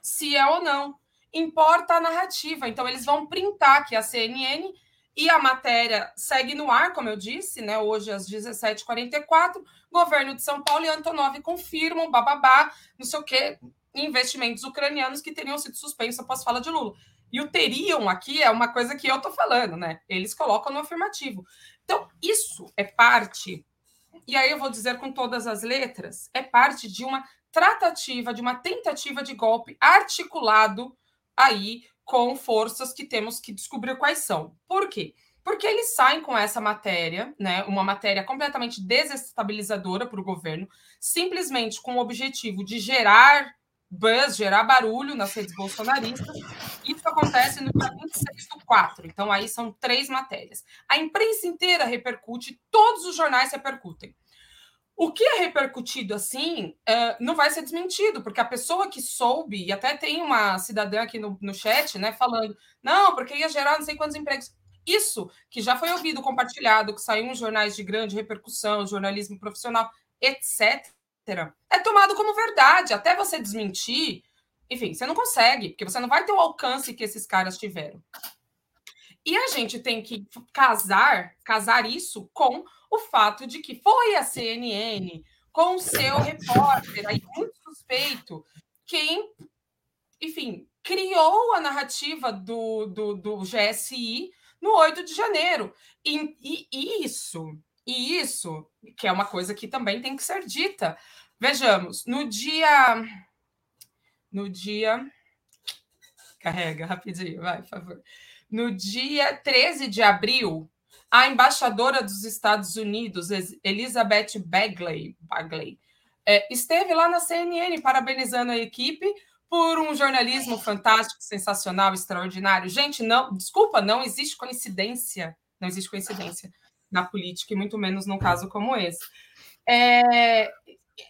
se é ou não. Importa a narrativa. Então, eles vão printar que a CNN e a matéria segue no ar, como eu disse, né? Hoje às 17h44, governo de São Paulo e Antonov confirmam, bababá, não sei o quê, investimentos ucranianos que teriam sido suspensos após fala de Lula. E o teriam aqui é uma coisa que eu tô falando, né? Eles colocam no afirmativo. Então, isso é parte, e aí eu vou dizer com todas as letras, é parte de uma tratativa, de uma tentativa de golpe articulado aí com forças que temos que descobrir quais são. Por quê? Porque eles saem com essa matéria, né, uma matéria completamente desestabilizadora para o governo, simplesmente com o objetivo de gerar buzz, gerar barulho nas redes bolsonaristas. Isso acontece no dia 26 do 4. Então, aí são três matérias. A imprensa inteira repercute, todos os jornais repercutem. O que é repercutido assim não vai ser desmentido, porque a pessoa que soube, e até tem uma cidadã aqui no, no chat, né, falando, não, porque ia gerar não sei quantos empregos. Isso que já foi ouvido, compartilhado, que saiu em jornais de grande repercussão, jornalismo profissional, etc., é tomado como verdade. Até você desmentir, enfim, você não consegue, porque você não vai ter o alcance que esses caras tiveram. E a gente tem que casar, casar isso com o fato de que foi a CNN, com seu repórter, aí muito suspeito, quem, enfim, criou a narrativa do, do, do GSI no 8 de janeiro. E, e, isso, e isso, que é uma coisa que também tem que ser dita. Vejamos, no dia. No dia. Carrega rapidinho, vai, por favor. No dia 13 de abril, a embaixadora dos Estados Unidos, Elizabeth Bagley, Bagley é, esteve lá na CNN parabenizando a equipe por um jornalismo fantástico, sensacional, extraordinário. Gente, não, desculpa, não existe coincidência, não existe coincidência na política, e muito menos num caso como esse. É,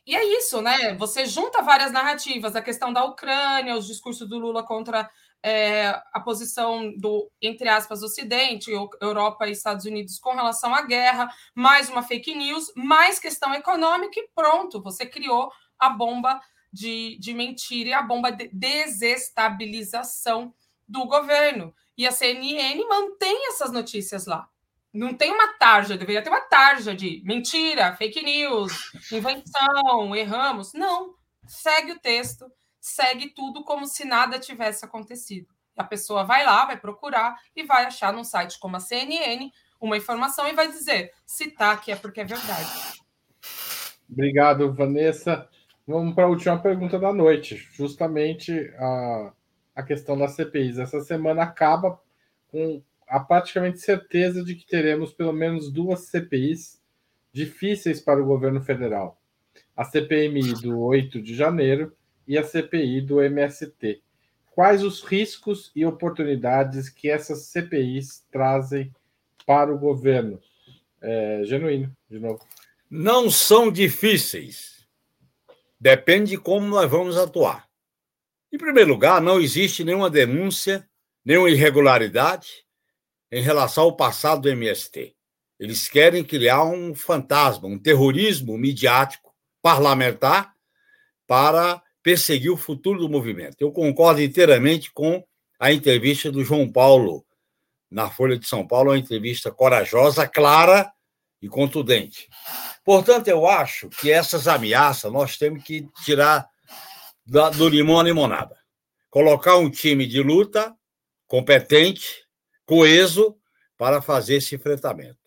e é isso, né? Você junta várias narrativas, a questão da Ucrânia, os discursos do Lula contra é, a posição do, entre aspas, Ocidente, Europa e Estados Unidos com relação à guerra, mais uma fake news, mais questão econômica e pronto, você criou a bomba de, de mentira e a bomba de desestabilização do governo. E a CNN mantém essas notícias lá. Não tem uma tarja, deveria ter uma tarja de mentira, fake news, invenção, erramos. Não, segue o texto segue tudo como se nada tivesse acontecido. A pessoa vai lá, vai procurar e vai achar num site como a CNN uma informação e vai dizer se tá aqui é porque é verdade. Obrigado, Vanessa. Vamos para a última pergunta da noite. Justamente a, a questão das CPIs. Essa semana acaba com a praticamente certeza de que teremos pelo menos duas CPIs difíceis para o governo federal. A CPMI do 8 de janeiro e a CPI do MST. Quais os riscos e oportunidades que essas CPIs trazem para o governo? É, genuíno, de novo. Não são difíceis. Depende de como nós vamos atuar. Em primeiro lugar, não existe nenhuma denúncia, nenhuma irregularidade em relação ao passado do MST. Eles querem criar um fantasma, um terrorismo midiático parlamentar para perseguir o futuro do movimento. Eu concordo inteiramente com a entrevista do João Paulo na Folha de São Paulo, uma entrevista corajosa, clara e contundente. Portanto, eu acho que essas ameaças nós temos que tirar do limão a limonada. Colocar um time de luta competente, coeso, para fazer esse enfrentamento.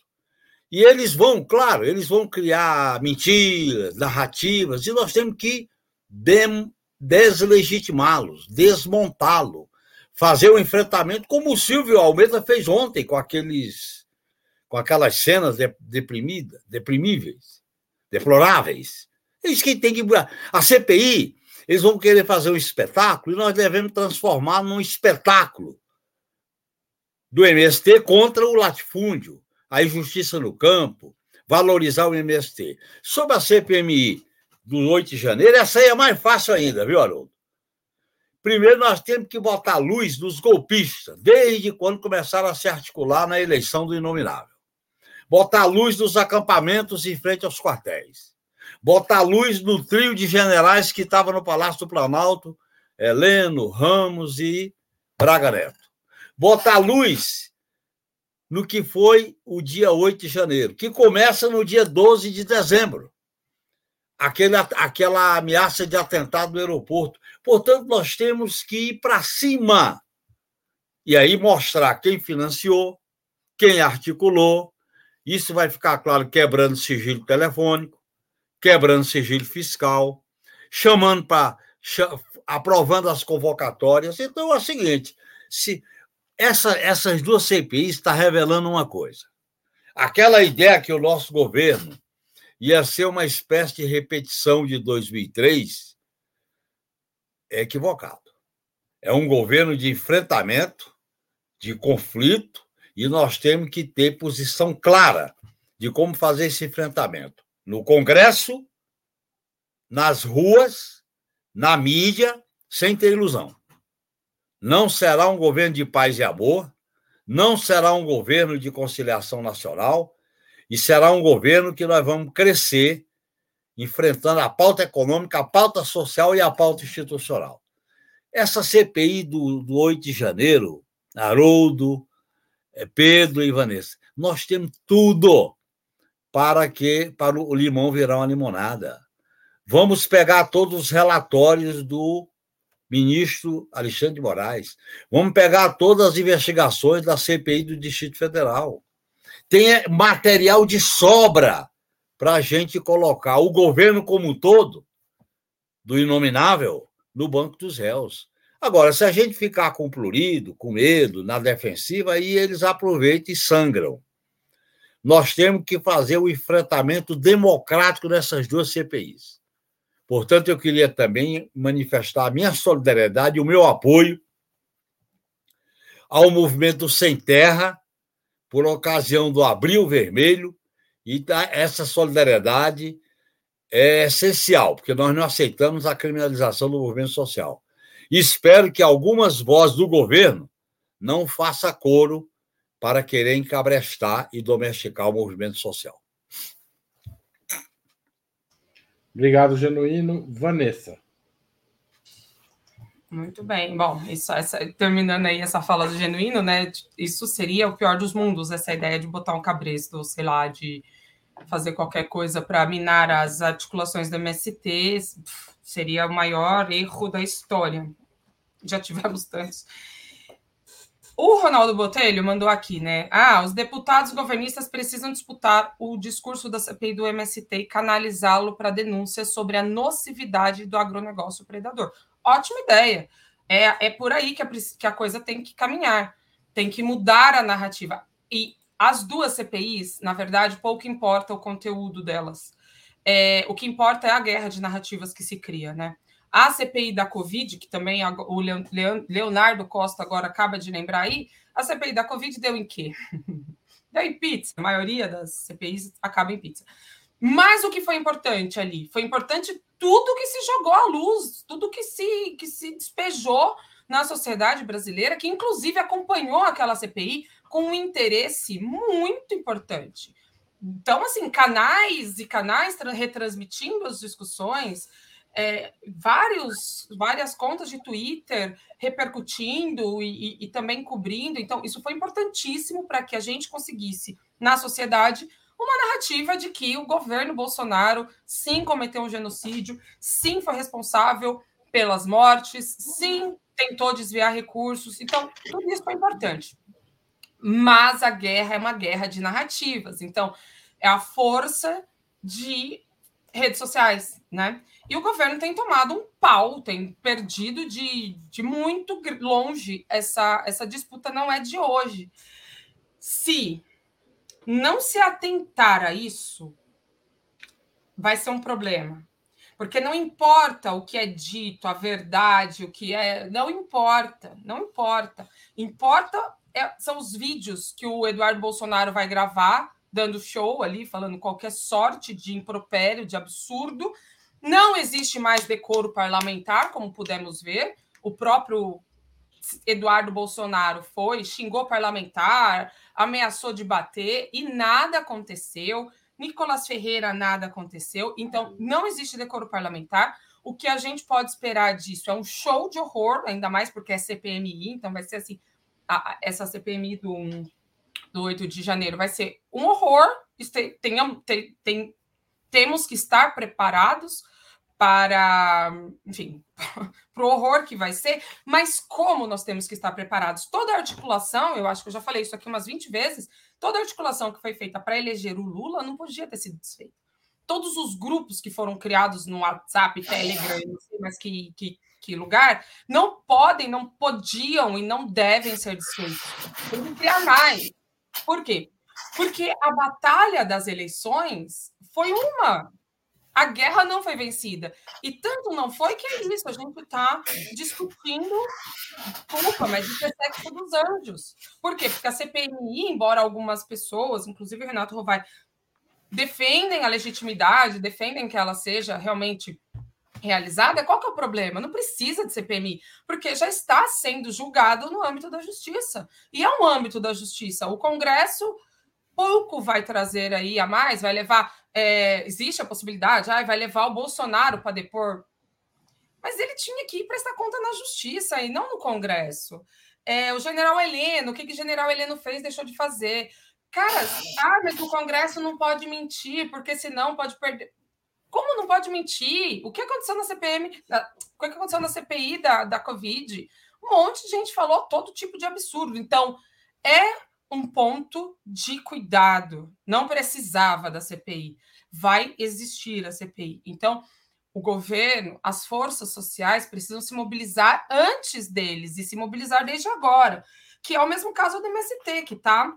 E eles vão, claro, eles vão criar mentiras, narrativas, e nós temos que deslegitimá-los, desmontá-lo, fazer o enfrentamento como o Silvio Almeida fez ontem com aqueles com aquelas cenas deprimidas, deprimíveis, deploráveis. Isso que tem que a CPI, eles vão querer fazer um espetáculo e nós devemos transformar num espetáculo do MST contra o latifúndio, a injustiça no campo, valorizar o MST. Sobre a CPMI, do 8 de janeiro, essa aí é mais fácil ainda, viu, Haroldo? Primeiro, nós temos que botar luz nos golpistas, desde quando começaram a se articular na eleição do Inominável. Botar luz nos acampamentos em frente aos quartéis. Botar luz no trio de generais que estava no Palácio do Planalto, Heleno, Ramos e Braga Neto. Botar luz no que foi o dia 8 de janeiro, que começa no dia 12 de dezembro. Aquele, aquela ameaça de atentado no aeroporto. Portanto, nós temos que ir para cima. E aí mostrar quem financiou, quem articulou. Isso vai ficar claro quebrando sigilo telefônico, quebrando sigilo fiscal, chamando para aprovando as convocatórias. Então é o seguinte: se essa, essas duas CPIs estão tá revelando uma coisa. Aquela ideia que o nosso governo ia ser uma espécie de repetição de 2003 é equivocado. É um governo de enfrentamento, de conflito, e nós temos que ter posição clara de como fazer esse enfrentamento. No Congresso, nas ruas, na mídia, sem ter ilusão. Não será um governo de paz e amor, não será um governo de conciliação nacional, e será um governo que nós vamos crescer enfrentando a pauta econômica, a pauta social e a pauta institucional. Essa CPI do, do 8 de janeiro, Haroldo, Pedro e Vanessa, nós temos tudo para que para o limão virar uma limonada. Vamos pegar todos os relatórios do ministro Alexandre de Moraes. Vamos pegar todas as investigações da CPI do Distrito Federal. Tem material de sobra para a gente colocar o governo como um todo, do inominável, no banco dos réus. Agora, se a gente ficar com plurido, com medo, na defensiva, aí eles aproveitam e sangram. Nós temos que fazer o enfrentamento democrático dessas duas CPIs. Portanto, eu queria também manifestar a minha solidariedade e o meu apoio ao movimento Sem Terra, por ocasião do Abril Vermelho, e essa solidariedade é essencial, porque nós não aceitamos a criminalização do movimento social. E espero que algumas vozes do governo não façam coro para querer encabrestar e domesticar o movimento social. Obrigado, Genuíno. Vanessa. Muito bem. Bom, isso, essa, terminando aí essa fala do Genuíno, né? Isso seria o pior dos mundos, essa ideia de botar um cabresto, sei lá, de fazer qualquer coisa para minar as articulações do MST, seria o maior erro da história. Já tivemos tantos. O Ronaldo Botelho mandou aqui, né? Ah, os deputados governistas precisam disputar o discurso da CPI do MST e canalizá-lo para denúncias sobre a nocividade do agronegócio predador. Ótima ideia. É, é por aí que a, que a coisa tem que caminhar. Tem que mudar a narrativa. E as duas CPIs, na verdade, pouco importa o conteúdo delas. É, o que importa é a guerra de narrativas que se cria, né? A CPI da Covid, que também o Leonardo Costa agora acaba de lembrar aí, a CPI da Covid deu em quê? deu em pizza. A maioria das CPIs acaba em pizza. Mas o que foi importante ali? Foi importante tudo que se jogou à luz, tudo que se, que se despejou na sociedade brasileira, que inclusive acompanhou aquela CPI com um interesse muito importante. Então, assim, canais e canais retransmitindo as discussões, é, vários, várias contas de Twitter repercutindo e, e, e também cobrindo. Então, isso foi importantíssimo para que a gente conseguisse, na sociedade, uma narrativa de que o governo Bolsonaro sim cometeu um genocídio, sim foi responsável pelas mortes, sim tentou desviar recursos. Então, tudo isso foi importante. Mas a guerra é uma guerra de narrativas. Então, é a força de redes sociais, né? E o governo tem tomado um pau, tem perdido de, de muito longe. Essa, essa disputa não é de hoje. Se não se atentar a isso, vai ser um problema. Porque não importa o que é dito, a verdade, o que é. Não importa, não importa. Importa é, são os vídeos que o Eduardo Bolsonaro vai gravar, dando show ali, falando qualquer sorte de impropério, de absurdo, não existe mais decoro parlamentar, como pudemos ver. O próprio Eduardo Bolsonaro foi, xingou parlamentar, ameaçou de bater e nada aconteceu. Nicolas Ferreira, nada aconteceu. Então, não existe decoro parlamentar. o que a gente pode esperar disso é um show de horror, ainda mais porque é CPMI, então vai ser assim, a, essa CPMI do, do 8 de janeiro vai ser um horror, tem, tem, tem, temos que estar preparados para, enfim, para o horror que vai ser, mas como nós temos que estar preparados? Toda articulação, eu acho que eu já falei isso aqui umas 20 vezes, toda articulação que foi feita para eleger o Lula não podia ter sido desfeita. Todos os grupos que foram criados no WhatsApp, Telegram, não sei mais que, que, que lugar, não podem, não podiam e não devem ser desfeitos. Tem que criar mais. Por quê? Porque a batalha das eleições foi uma, a guerra não foi vencida. E tanto não foi que é isso, a gente está discutindo, desculpa, mas isso é sexo dos anjos. Por quê? Porque a CPMI, embora algumas pessoas, inclusive o Renato Rovai, defendem a legitimidade, defendem que ela seja realmente realizada, qual que é o problema? Não precisa de CPMI, porque já está sendo julgado no âmbito da justiça. E é um âmbito da justiça. O Congresso pouco vai trazer aí a mais, vai levar. É, existe a possibilidade, ah, vai levar o Bolsonaro para depor. Mas ele tinha que ir prestar conta na justiça e não no Congresso. É, o general Heleno, o que, que o general Heleno fez, deixou de fazer. Cara, ah, mas o Congresso não pode mentir, porque senão pode perder. Como não pode mentir? O que aconteceu na CPM? O que aconteceu na CPI da, da Covid? Um monte de gente falou todo tipo de absurdo. Então, é um ponto de cuidado. Não precisava da CPI. Vai existir a CPI. Então, o governo, as forças sociais precisam se mobilizar antes deles e se mobilizar desde agora, que é o mesmo caso do MST, que está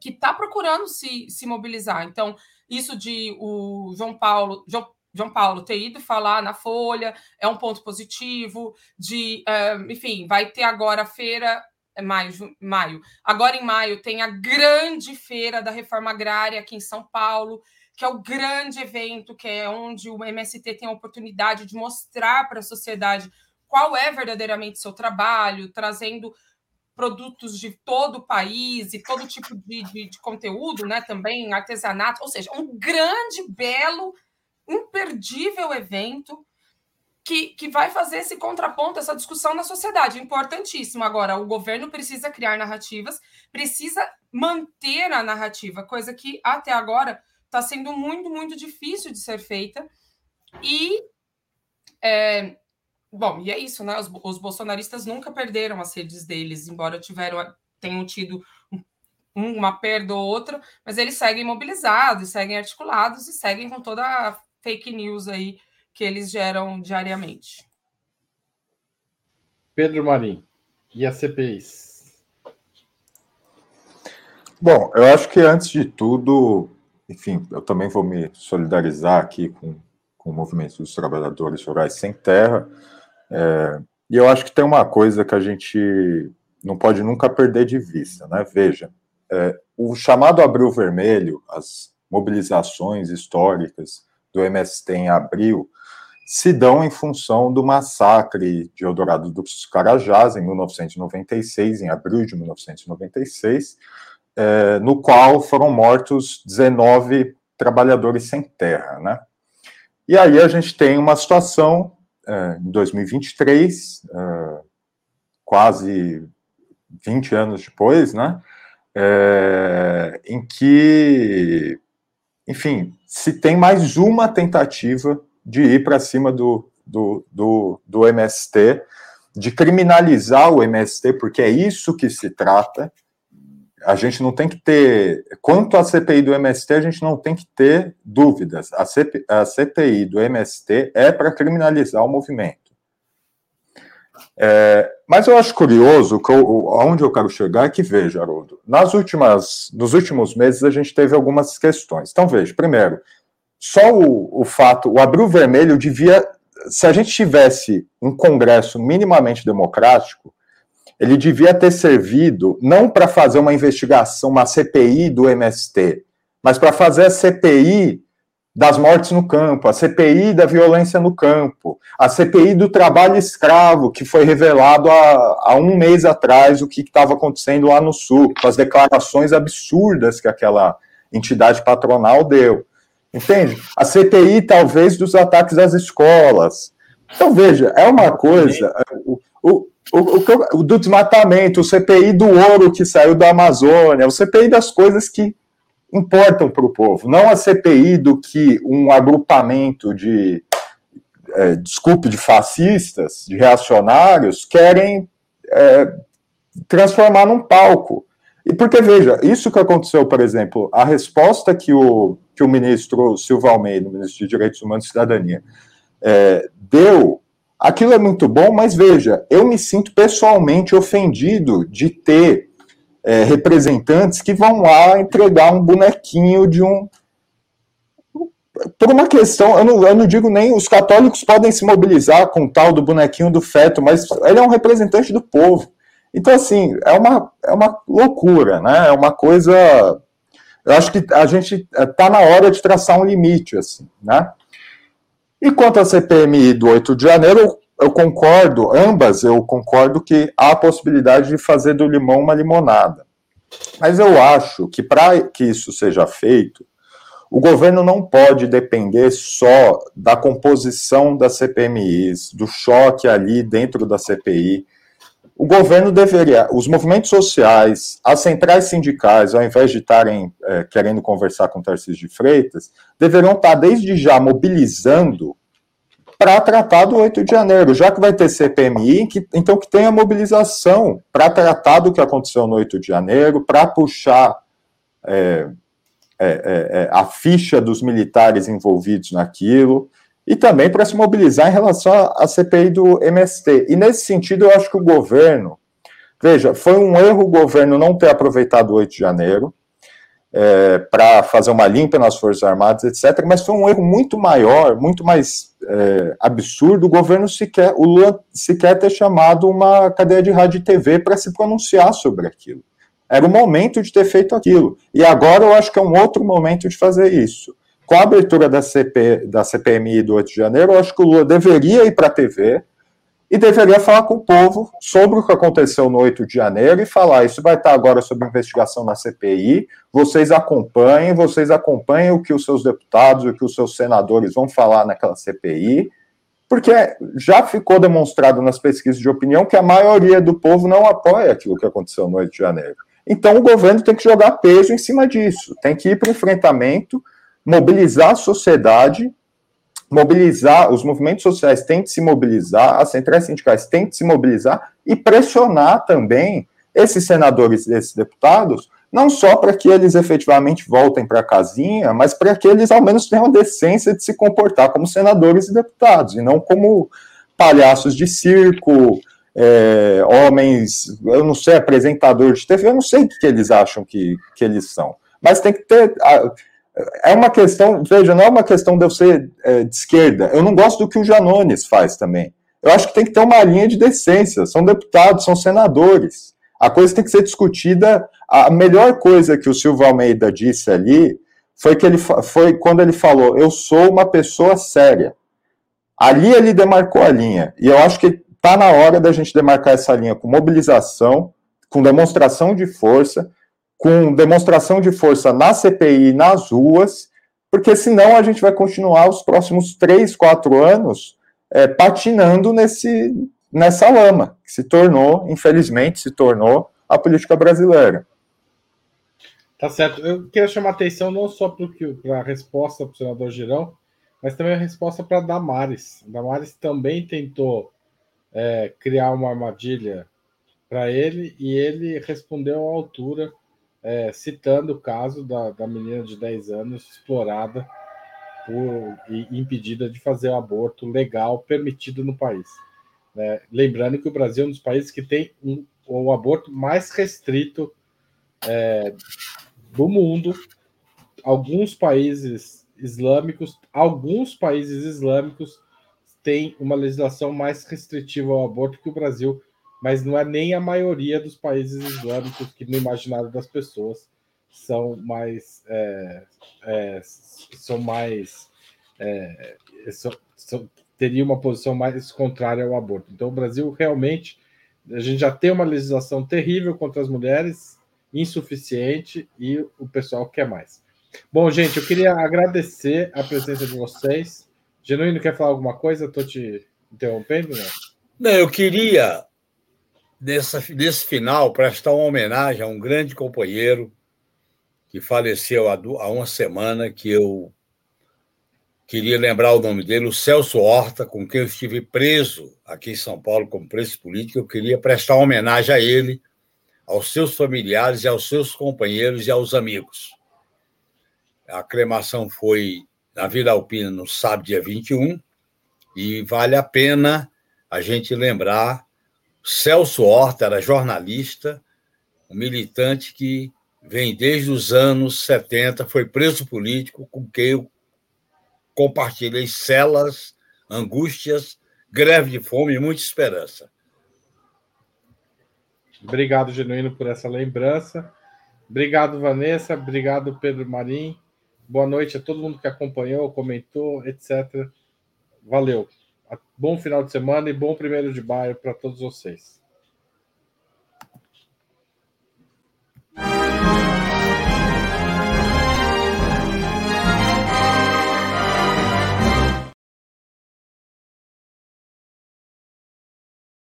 que tá procurando se, se mobilizar. Então, isso de o João Paulo, João, João Paulo ter ido falar na Folha é um ponto positivo, de, uh, enfim, vai ter agora a feira é maio, maio. Agora em maio tem a grande feira da reforma agrária aqui em São Paulo, que é o grande evento, que é onde o MST tem a oportunidade de mostrar para a sociedade qual é verdadeiramente seu trabalho, trazendo produtos de todo o país e todo tipo de, de, de conteúdo, né? Também artesanato, ou seja, um grande, belo, imperdível evento que, que vai fazer esse contraponto, essa discussão na sociedade. Importantíssimo. Agora, o governo precisa criar narrativas, precisa manter a narrativa, coisa que até agora está sendo muito, muito difícil de ser feita. E. É, bom, e é isso, né? Os, os, bolsonaristas nunca perderam as redes deles, embora tiveram, tenham tido uma perda ou outra, mas eles seguem mobilizados, seguem articulados e seguem com toda a fake news aí que eles geram diariamente. Pedro Marim, e as CPIs? Bom, eu acho que antes de tudo, enfim, eu também vou me solidarizar aqui com, com o movimento dos trabalhadores rurais sem terra. É, e eu acho que tem uma coisa que a gente não pode nunca perder de vista, né? Veja, é, o chamado Abril Vermelho, as mobilizações históricas do MST em abril, se dão em função do massacre de Eldorado dos Carajás, em 1996, em abril de 1996, é, no qual foram mortos 19 trabalhadores sem terra, né? E aí a gente tem uma situação é, em 2023, é, quase 20 anos depois, né? É, em que, enfim, se tem mais uma tentativa de ir para cima do, do, do, do MST, de criminalizar o MST, porque é isso que se trata. A gente não tem que ter. Quanto à CPI do MST, a gente não tem que ter dúvidas. A, CP, a CPI do MST é para criminalizar o movimento. É, mas eu acho curioso, que eu, aonde eu quero chegar é que, veja, Haroldo, nas últimas, nos últimos meses a gente teve algumas questões. Então, veja, primeiro, só o, o fato, o Abril Vermelho devia, se a gente tivesse um Congresso minimamente democrático, ele devia ter servido não para fazer uma investigação, uma CPI do MST, mas para fazer a CPI das mortes no campo, a CPI da violência no campo, a CPI do trabalho escravo, que foi revelado há, há um mês atrás o que estava acontecendo lá no Sul, com as declarações absurdas que aquela entidade patronal deu. Entende? A CPI, talvez, dos ataques às escolas, Então, veja, é uma coisa. O, o, o, o, do desmatamento, o CPI do ouro que saiu da Amazônia, o CPI das coisas que importam para o povo, não a CPI do que um agrupamento de, é, desculpe, de fascistas, de reacionários, querem é, transformar num palco. E porque, veja, isso que aconteceu, por exemplo, a resposta que o, que o ministro Silva Almeida, ministro de Direitos Humanos e Cidadania, é, deu, aquilo é muito bom, mas veja, eu me sinto pessoalmente ofendido de ter é, representantes que vão lá entregar um bonequinho de um. Por uma questão, eu não, eu não digo nem os católicos podem se mobilizar com o tal do bonequinho do feto, mas ele é um representante do povo. Então, assim, é uma, é uma loucura, né? É uma coisa. Eu acho que a gente está na hora de traçar um limite, assim, né? E quanto à CPMI do 8 de janeiro, eu concordo, ambas eu concordo que há a possibilidade de fazer do limão uma limonada. Mas eu acho que para que isso seja feito, o governo não pode depender só da composição das CPMIs, do choque ali dentro da CPI. O governo deveria, os movimentos sociais, as centrais sindicais, ao invés de estarem é, querendo conversar com Tarcísio de Freitas, deveriam estar desde já mobilizando para tratar do 8 de janeiro, já que vai ter CPMI, que, então que tenha mobilização para tratar do que aconteceu no 8 de janeiro, para puxar é, é, é, é, a ficha dos militares envolvidos naquilo, e também para se mobilizar em relação à CPI do MST. E nesse sentido, eu acho que o governo, veja, foi um erro o governo não ter aproveitado o 8 de janeiro, é, para fazer uma limpa nas Forças Armadas, etc. Mas foi um erro muito maior, muito mais é, absurdo o governo sequer, o Lula sequer ter chamado uma cadeia de rádio e TV para se pronunciar sobre aquilo. Era o momento de ter feito aquilo. E agora eu acho que é um outro momento de fazer isso. Com a abertura da, CP, da CPMI do 8 de janeiro, eu acho que o Lula deveria ir para a TV, e deveria falar com o povo sobre o que aconteceu no 8 de janeiro e falar: isso vai estar agora sob investigação na CPI, vocês acompanhem, vocês acompanhem o que os seus deputados, o que os seus senadores vão falar naquela CPI, porque já ficou demonstrado nas pesquisas de opinião que a maioria do povo não apoia aquilo que aconteceu no 8 de janeiro. Então o governo tem que jogar peso em cima disso, tem que ir para o enfrentamento, mobilizar a sociedade mobilizar, os movimentos sociais têm que se mobilizar, as centrais sindicais têm que se mobilizar e pressionar também esses senadores e esses deputados, não só para que eles efetivamente voltem para a casinha, mas para que eles ao menos tenham a decência de se comportar como senadores e deputados, e não como palhaços de circo, é, homens, eu não sei, apresentador de TV, eu não sei o que, que eles acham que, que eles são. Mas tem que ter é uma questão, veja, não é uma questão de eu ser é, de esquerda. Eu não gosto do que o Janones faz também. Eu acho que tem que ter uma linha de decência. São deputados, são senadores. A coisa tem que ser discutida. A melhor coisa que o Silvio Almeida disse ali foi que ele foi quando ele falou: "Eu sou uma pessoa séria". Ali ele demarcou a linha. E eu acho que está na hora da gente demarcar essa linha com mobilização, com demonstração de força com demonstração de força na CPI, nas ruas, porque senão a gente vai continuar os próximos três, quatro anos é, patinando nesse, nessa lama, que se tornou, infelizmente, se tornou a política brasileira. Tá certo. Eu queria chamar atenção não só para a resposta para o senador Girão, mas também a resposta para Damares. Damares também tentou é, criar uma armadilha para ele e ele respondeu à altura é, citando o caso da, da menina de 10 anos explorada por, e impedida de fazer o aborto legal permitido no país. Né? Lembrando que o Brasil é um dos países que tem um, o aborto mais restrito é, do mundo. Alguns países islâmicos, alguns países islâmicos têm uma legislação mais restritiva ao aborto que o Brasil mas não é nem a maioria dos países islâmicos que no imaginário das pessoas são mais é, é, são mais é, são, são, teria uma posição mais contrária ao aborto. Então o Brasil realmente a gente já tem uma legislação terrível contra as mulheres, insuficiente e o pessoal quer mais. Bom, gente, eu queria agradecer a presença de vocês. Genuíno quer falar alguma coisa? Estou te Interrompendo, né? Não, eu queria, nessa, nesse final, prestar uma homenagem a um grande companheiro que faleceu há, há uma semana, que eu queria lembrar o nome dele, o Celso Horta, com quem eu estive preso aqui em São Paulo como preso político. Eu queria prestar uma homenagem a ele, aos seus familiares e aos seus companheiros e aos amigos. A cremação foi na Vila Alpina no sábado, dia 21, e vale a pena a gente lembrar. Celso Horta era jornalista, um militante que vem desde os anos 70, foi preso político, com quem eu compartilhei celas, angústias, greve de fome e muita esperança. Obrigado, Genuíno, por essa lembrança. Obrigado, Vanessa. Obrigado, Pedro Marim. Boa noite a todo mundo que acompanhou, comentou, etc. Valeu. Bom final de semana e bom primeiro de maio para todos vocês.